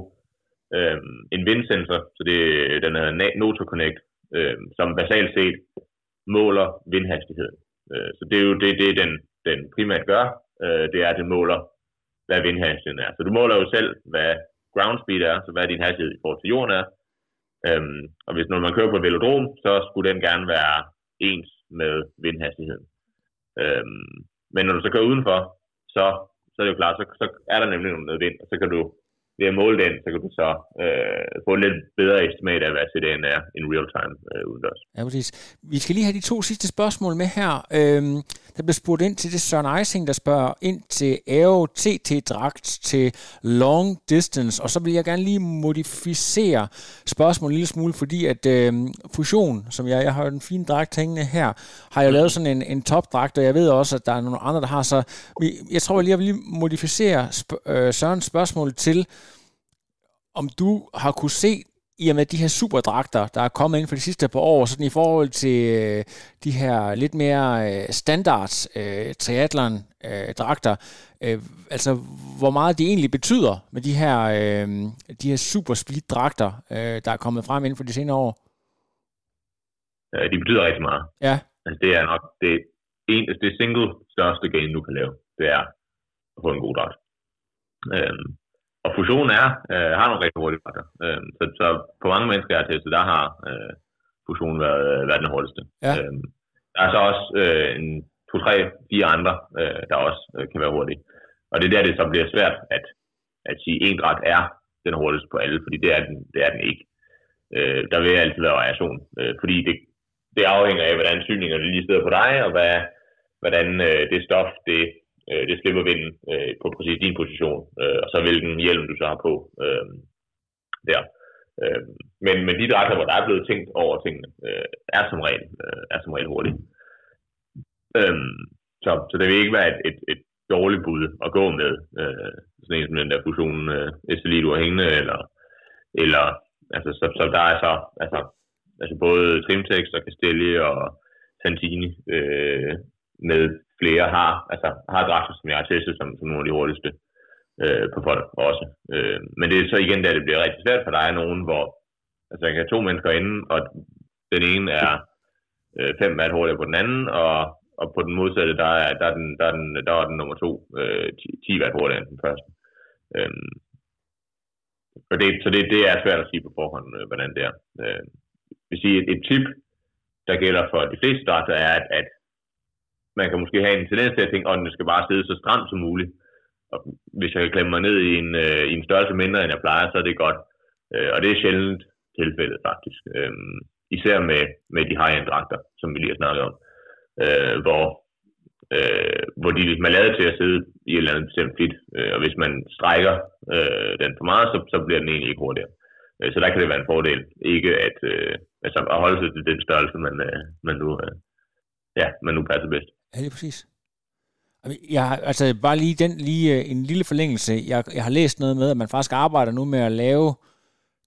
øh, en vindsensor, så det den hedder NotoConnect, øh, som basalt set måler vindhastigheden. Øh, så det er jo det, det den, den primært gør, øh, det er, at den måler, hvad vindhastigheden er. Så du måler jo selv, hvad ground speed er, så hvad din hastighed i forhold til jorden er, Øhm, og hvis når man kører på et velodrom, så skulle den gerne være ens med vindhastigheden. Øhm, men når du så kører udenfor, så, så er det jo klart, så, så er der nemlig noget vind, og så kan du ved at måle den, så kan du så øh, få lidt bedre estimat af, hvad CDN er in real time øh, udendørs. Ja, præcis. Vi skal lige have de to sidste spørgsmål med her. Øhm, der bliver spurgt ind til det Søren Eising, der spørger ind til Aero TT-dragt til long distance, og så vil jeg gerne lige modificere spørgsmålet en lille smule, fordi at øhm, Fusion, som jeg, jeg har den fine dragt hængende her, har jeg lavet sådan en, en topdragt, og jeg ved også, at der er nogle andre, der har, så jeg tror, jeg lige vil lige modificere sp- øh, Sørens spørgsmål til, om du har kunne se i og med de her superdragter, der er kommet ind for de sidste par år, sådan i forhold til øh, de her lidt mere øh, standard øh, triathlon-dragter, øh, altså hvor meget de egentlig betyder med de her, øh, de her super speed-dragter, øh, der er kommet frem inden for de senere år? De betyder rigtig meget. Ja. Altså, det er nok det, en, det single største game, du kan lave. Det er at få en god dragt. Øhm, og fusionen er, øh, har nogle rigtig hurtige dragter. Øhm, så, så på mange mennesker, jeg har testet, der har øh, fusionen været, øh, været den hurtigste. Ja. Øhm, der er så også øh, en to, tre, fire andre, øh, der også øh, kan være hurtige. Og det er der, det så bliver svært at, at sige, en dragt er den hurtigste på alle, fordi det er den, det er den ikke. Øh, der vil altid være variation, øh, fordi det, det afhænger af, hvordan syningerne lige sidder på dig, og hvad, hvordan øh, det stof, det, øh, det slipper vinden øh, på præcis din position, øh, og så hvilken hjelm du så har på øh, der. Øh, men, men de dragter, hvor der er blevet tænkt over tingene, øh, er som regel, øh, er som regel hurtigt. Øh, så, så det vil ikke være et, et, et dårligt bud at gå med, øh, sådan en som den der fusion øh, SLI, du har hængende, eller, eller altså, så, så der er så, altså, altså både Trimtex og Castelli og Santini øh, med flere har, altså, har Draxler som jeg har testet som, som nogle af de hurtigste øh, på folk også. Øh, men det er så igen, der det bliver rigtig svært, for der er nogen, hvor altså, jeg kan have to mennesker inde, og den ene er øh, fem mat hurtigere på den anden, og, og på den modsatte, der er, der er, den, der er, den, der er den nummer to øh, 10, 10 watt hurtigere end den første. Øh, og det, så det, det er svært at sige på forhånd, øh, hvordan det er. Øh, vil sige, et, et tip, der gælder for de fleste starter, er, at, at man kan måske have en tendens til at tænke, at den skal bare sidde så stramt som muligt. Og hvis jeg kan klemme mig ned i en, øh, i en størrelse mindre, end jeg plejer, så er det godt. Øh, og det er sjældent tilfældet, faktisk. Øh, især med, med de high-end dragter, som vi lige har snakket om. Øh, hvor, øh, hvor de ligesom er lavet til at sidde i et eller andet bestemt fit. Øh, og hvis man strækker øh, den for meget, så, så bliver den egentlig ikke hurtigere. Øh, så der kan det være en fordel. Ikke at, øh, altså at holde sig til den størrelse, man, øh, man, nu, øh, ja, man nu passer bedst. Ja, lige præcis. Jeg har, altså bare lige den lige øh, en lille forlængelse. Jeg, jeg har læst noget med, at man faktisk arbejder nu med at lave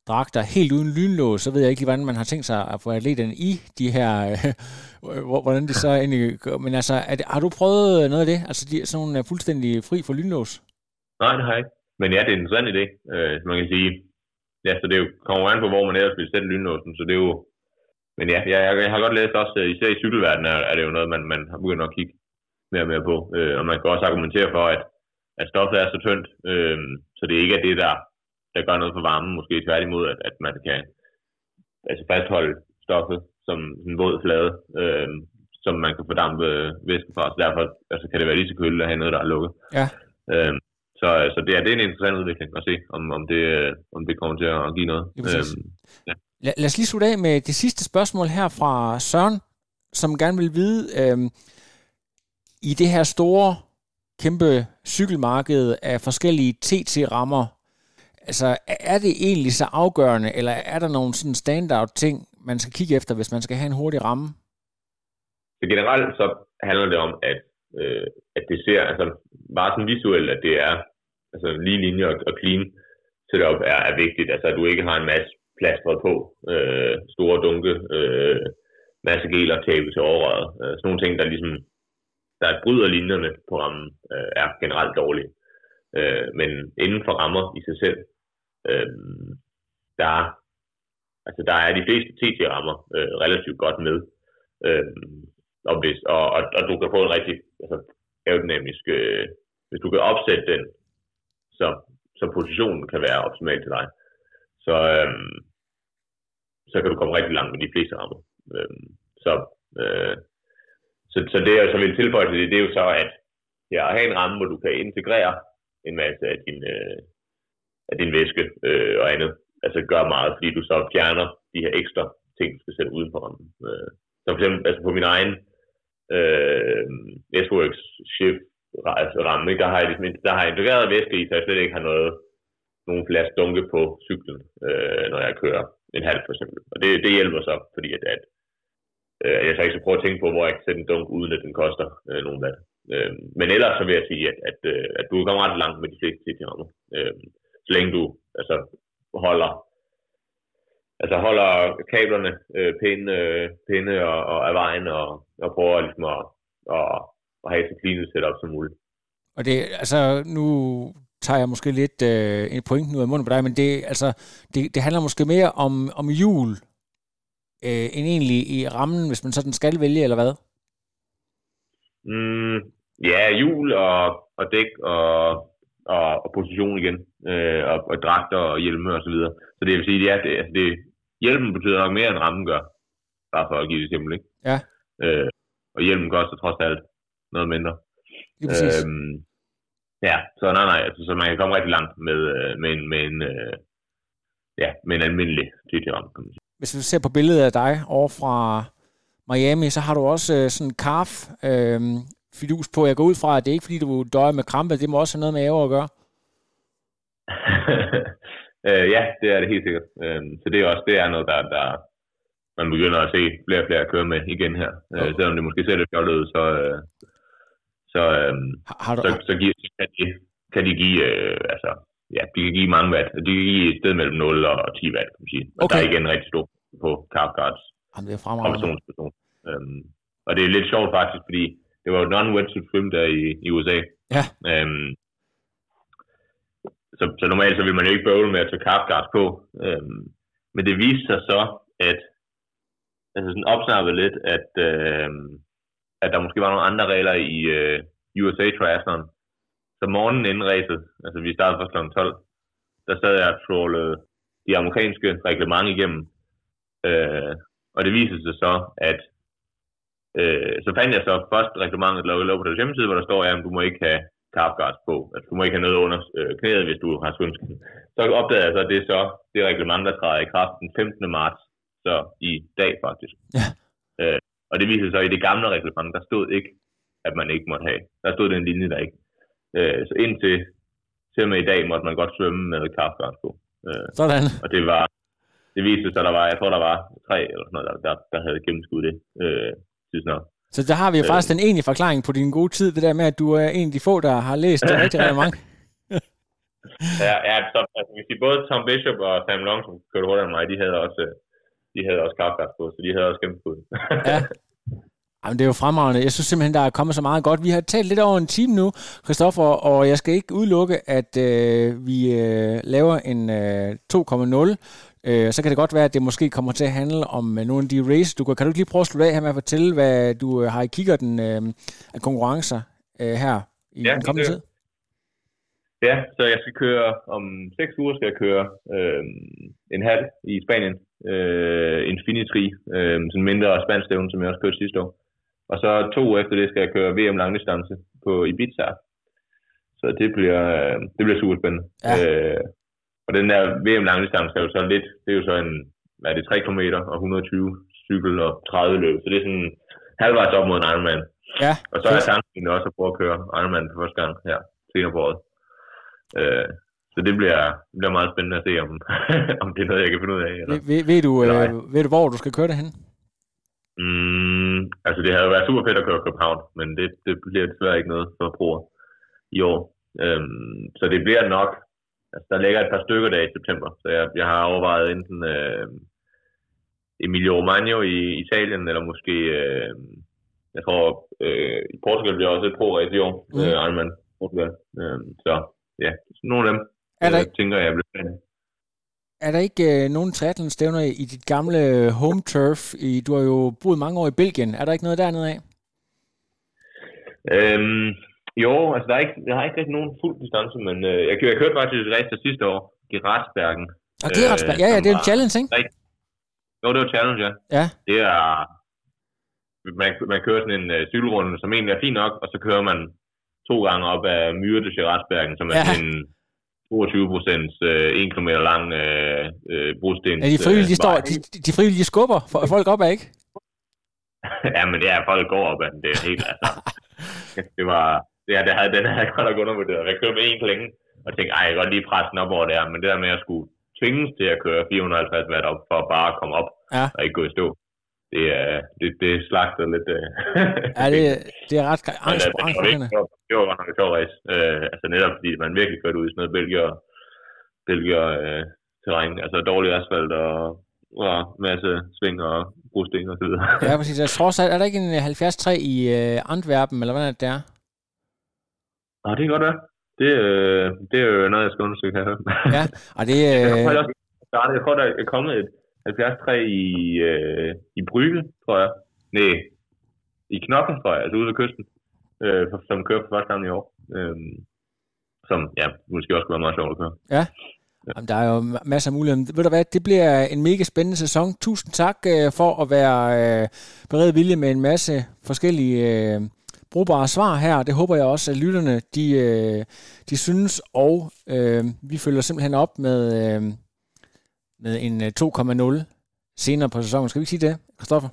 dragter helt uden lynlås, så ved jeg ikke lige, hvordan man har tænkt sig at få atleterne i de her, øh, hvordan det så egentlig gør. Men altså, er det, har du prøvet noget af det? Altså de, sådan nogle øh, fuldstændig fri for lynlås? Nej, det har jeg ikke. Men ja, det er en interessant idé, øh, man kan sige. Ja, så det er jo, kommer an på, hvor man ellers vil sætte lynlåsen, så det er jo... Men ja, jeg, jeg, jeg har godt læst også, især i cykelverdenen er, er det jo noget, man, man har begyndt at kigge mere og mere på. Øh, og man kan også argumentere for, at, at stoffet er så tyndt, øh, så det ikke er det, der, der gør noget for varmen. Måske tværtimod, at, at man kan altså fastholde stoffet som en våd flade, øh, som man kan fordampe væske fra. Så derfor altså, kan det være lige så køligt at have noget, der er lukket. Ja. Øh, så, så det, er, det er en interessant udvikling at se, om, om, det, om det kommer til at give noget. Øhm, ja lad, lad os lige slutte af med det sidste spørgsmål her fra Søren, som gerne vil vide, øh, i det her store, kæmpe cykelmarked af forskellige TT-rammer, altså er det egentlig så afgørende, eller er der nogle sådan standard ting, man skal kigge efter, hvis man skal have en hurtig ramme? Så generelt så handler det om, at, øh, at det ser altså, bare sådan visuelt, at det er altså lige linjer og, og clean setup er, er vigtigt. Altså at du ikke har en masse plastret på, øh, store dunke, øh, masse gel og tape til overrøret. Øh, sådan nogle ting, der ligesom der bryder linjerne på rammen, øh, er generelt dårlige. Øh, men inden for rammer i sig selv, øh, der, altså der er de fleste TT-rammer øh, relativt godt med. Øh, og, hvis, og, og, og du kan få en rigtig altså, aerodynamisk, øh, hvis du kan opsætte den, så, så positionen kan være optimal til dig. Så, øhm, så kan du komme rigtig langt med de fleste rammer. Øhm, så, øh, så, så det, jeg så vil tilføje til det, det er jo så, at ja, at have en ramme, hvor du kan integrere en masse af din, øh, af din væske øh, og andet, altså gør meget, fordi du så fjerner de her ekstra ting, du skal sætte uden for rammen. Øh, som for eksempel altså på min egen øh, S-Works Shift altså, ramme, ikke? Der, har jeg, ligesom, der har jeg integreret væske i, så jeg slet ikke har noget, nogle flere dunke på cyklen, øh, når jeg kører en halv for eksempel. Og det, det hjælper så, fordi at, at øh, jeg så ikke skal prøve at tænke på, hvor jeg kan sætte en dunk, uden at den koster øh, nogen vand. Øh, men ellers så vil jeg sige, at, at, øh, at du kommer ret langt med de fleste TT-rammer. Øh, så længe du altså, holder altså holder kablerne øh, pæne, øh, pæne og, og af vejen, og, og prøver ligesom at, og, at have så clean setup som muligt. Og det, altså, nu tager jeg måske lidt øh, en point ud af munden på dig, men det, altså, det, det handler måske mere om, om jul, øh, end egentlig i rammen, hvis man sådan skal vælge, eller hvad? Mm, ja, jul og, og dæk og, og, og position igen, øh, og, og dragter og hjelme og så videre. Så det vil sige, ja, det, altså det, hjelmen betyder nok mere, end rammen gør, bare for at give det simpelt, ikke? Ja. Øh, og hjelmen koster trods alt noget mindre. Det er præcis. Øhm, ja, så nej, nej, altså, så man kan komme rigtig langt med, øh, med en, med en, øh, ja, med en almindelig TT-ram, kan man sige. Hvis vi ser på billedet af dig over fra Miami, så har du også øh, sådan en calf øh, fidus på. Jeg går ud fra, at det er ikke fordi, du døjer med krampe. Det må også have noget med æver at gøre. øh, ja, det er det helt sikkert. Øh, så det er også det er noget, der, der man begynder at se flere og flere køre med igen her. Øh, selvom det måske ser lidt fjollet ud, så, øh, så, øh, Har, du, så, så, giver, så kan, de, kan de give, øh, altså, ja, de kan give mange watt. De kan give et sted mellem 0 og 10 watt, kan man sige. Og Okay. der er igen rigtig stor på carb guards Jamen, det er fremragende. person. Øhm, og det er lidt sjovt faktisk, fordi det var jo non-wetsuit swim der i, i USA. Ja. Øhm, så, så normalt så vil man jo ikke bøvle med at tage carb guards på. Øhm, men det viste sig så, at altså sådan opsnappet lidt, at, øhm, at der måske var nogle andre regler i øh, USA Triathlon. Så morgenen inden racet, altså vi startede først kl. 12, der sad jeg og trålede de amerikanske reglement igennem. Øh, og det viser sig så, at øh, så fandt jeg så først reglementet lå, lå på deres hjemmeside, hvor der står, at du må ikke have carb guards på. Altså, du må ikke have noget under øh, knæet, hvis du har svømsken. Så opdagede jeg så, at det er så det reglement, der træder i kraft den 15. marts, så i dag faktisk. Ja. Øh, og det viser sig så, at i det gamle reglement, der stod ikke, at man ikke måtte have. Der stod den linje, der ikke. Øh, så indtil til og med i dag måtte man godt svømme med på. Øh, Sådan. og det var, det viste sig, der var, jeg tror, der var tre eller sådan noget, der, der, der havde gennemskud det. Øh, tidsnok. Så der har vi jo Øh. faktisk den egentlige forklaring på din gode tid, det der med, at du er en af de få, der har læst det rigtig, mange. Ja, ja så, altså, hvis de både Tom Bishop og Sam Long, som kørte hurtigere end mig, de havde også, øh, de havde også kaffegas på, så de havde også gennemskud. Ja. Jamen, det er jo fremragende. Jeg synes simpelthen, der er kommet så meget godt. Vi har talt lidt over en time nu, Christoffer, og jeg skal ikke udelukke, at øh, vi øh, laver en øh, 2.0. Øh, så kan det godt være, at det måske kommer til at handle om øh, nogle af de races. Du kan, kan du ikke lige prøve at slutte af her med at fortælle, hvad du øh, har i kikkerten øh, af konkurrencer øh, her i Ja, den kommende tid? ja, så jeg skal køre, om seks uger skal jeg køre øh, en halv i Spanien, øh, Infinity, øh, sådan mindre spansk stævne, som jeg også kørte sidste år. Og så to uger efter det skal jeg køre VM langdistance på Ibiza. Så det bliver, øh, det bliver super spændende. Ja. Øh, og den der VM langdistance er jo så lidt, det er jo så en, hvad er det, 3 km og 120 cykel og 30 løb. Så det er sådan halvvejs op mod en Ironman. Ja, Og så er jeg tanken også at prøve at køre Ironman for første gang her senere på året. Øh, så det bliver, det bliver meget spændende at se, om, om det er noget, jeg kan finde ud af. Eller. ved, ved, du, Eller øh, ved du, hvor du skal køre det hen? Mm, altså det havde været super fedt at køre København, men det, det bliver desværre ikke noget for bruger i år. Øhm, så det bliver nok, altså der ligger et par stykker der i september, så jeg, jeg har overvejet enten øh, Emilio Romagno i Italien, eller måske, øh, jeg tror, øh, i Portugal bliver også et pro-race i år, Mm. øh, Ironman Portugal. Øhm, så ja, nogle af dem, Er der, øh, tænker jeg bliver spændende. er der ikke øh, nogen triathlon-stævner i dit gamle home turf? I, du har jo boet mange år i Belgien. Er der ikke noget dernede af? Øhm, jo, altså der er ikke, jeg har ikke rigtig nogen fuld distance, men øh, jeg, jeg kørte faktisk et race der sidste år, Geratsbergen. Og Gerardsberg, ja, ja, det er en challenge, ikke? Jo, det var challenge, ja. Ja. Det er, man, man kører sådan en øh, cykelrunde, som egentlig er fin nok, og så kører man to gange op af Myre til Geratsbergen, som er Ja. en 22 procent, øh, 1 km lang øh, øh, brostens. Ja, de frivillige, de, øh, står, de, de frivillige skubber folk op ad, ikke? ja, men det er, folk går op ad den. Det er helt, altså. det var, ja, det havde, den havde jeg godt nok undervurderet. Jeg kørte med en klænge, og tænkte, ej, jeg kan godt lige presse den op over der, men det der med at skulle tvinges til at køre 450 watt op, for bare at komme op, Ja. og ikke gå i stå, det, er, det, det slagter lidt. Øh. Ja, det, det er ret Men, angst, øh, det, var virkelig, det var godt nok et sjovt race. Øh, altså netop fordi man virkelig kørte ud i sådan noget Belgier, Belgier øh, terræn, altså dårlig asfalt og, og masse sving og brosten og så videre. Ja, præcis. Jeg tror også, er der ikke en 73 i øh, Antwerpen, eller hvad er det der? Nå, det kan godt være. Det, øh, det er jo noget, jeg skal undersøge her. Ja, og det... Øh, jeg, også, jeg tror, der er kommet et 73 i, øh, i Brygge, tror jeg. Nej, i Knokken, tror jeg, altså ude ved kysten, øh, som kører for første gang i år. Øh, som, ja, måske også kunne være meget sjovt at køre. Ja. Jamen, der er jo masser af muligheder. Ved du hvad, det bliver en mega spændende sæson. Tusind tak øh, for at være øh, beredt vilje med en masse forskellige øh, brugbare svar her. Det håber jeg også, at lytterne de, øh, de synes, og øh, vi følger simpelthen op med, øh, med en øh, 2,0 senere på sæsonen. Skal vi ikke sige det, Christoffer?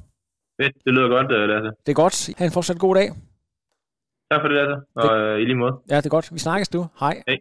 Fedt, det lyder godt, øh, Lasse. Det er godt. Ha' en fortsat god dag. Tak for det, Lasse. Og øh, i lige måde. Ja, det er godt. Vi snakkes du. Hej. Hej.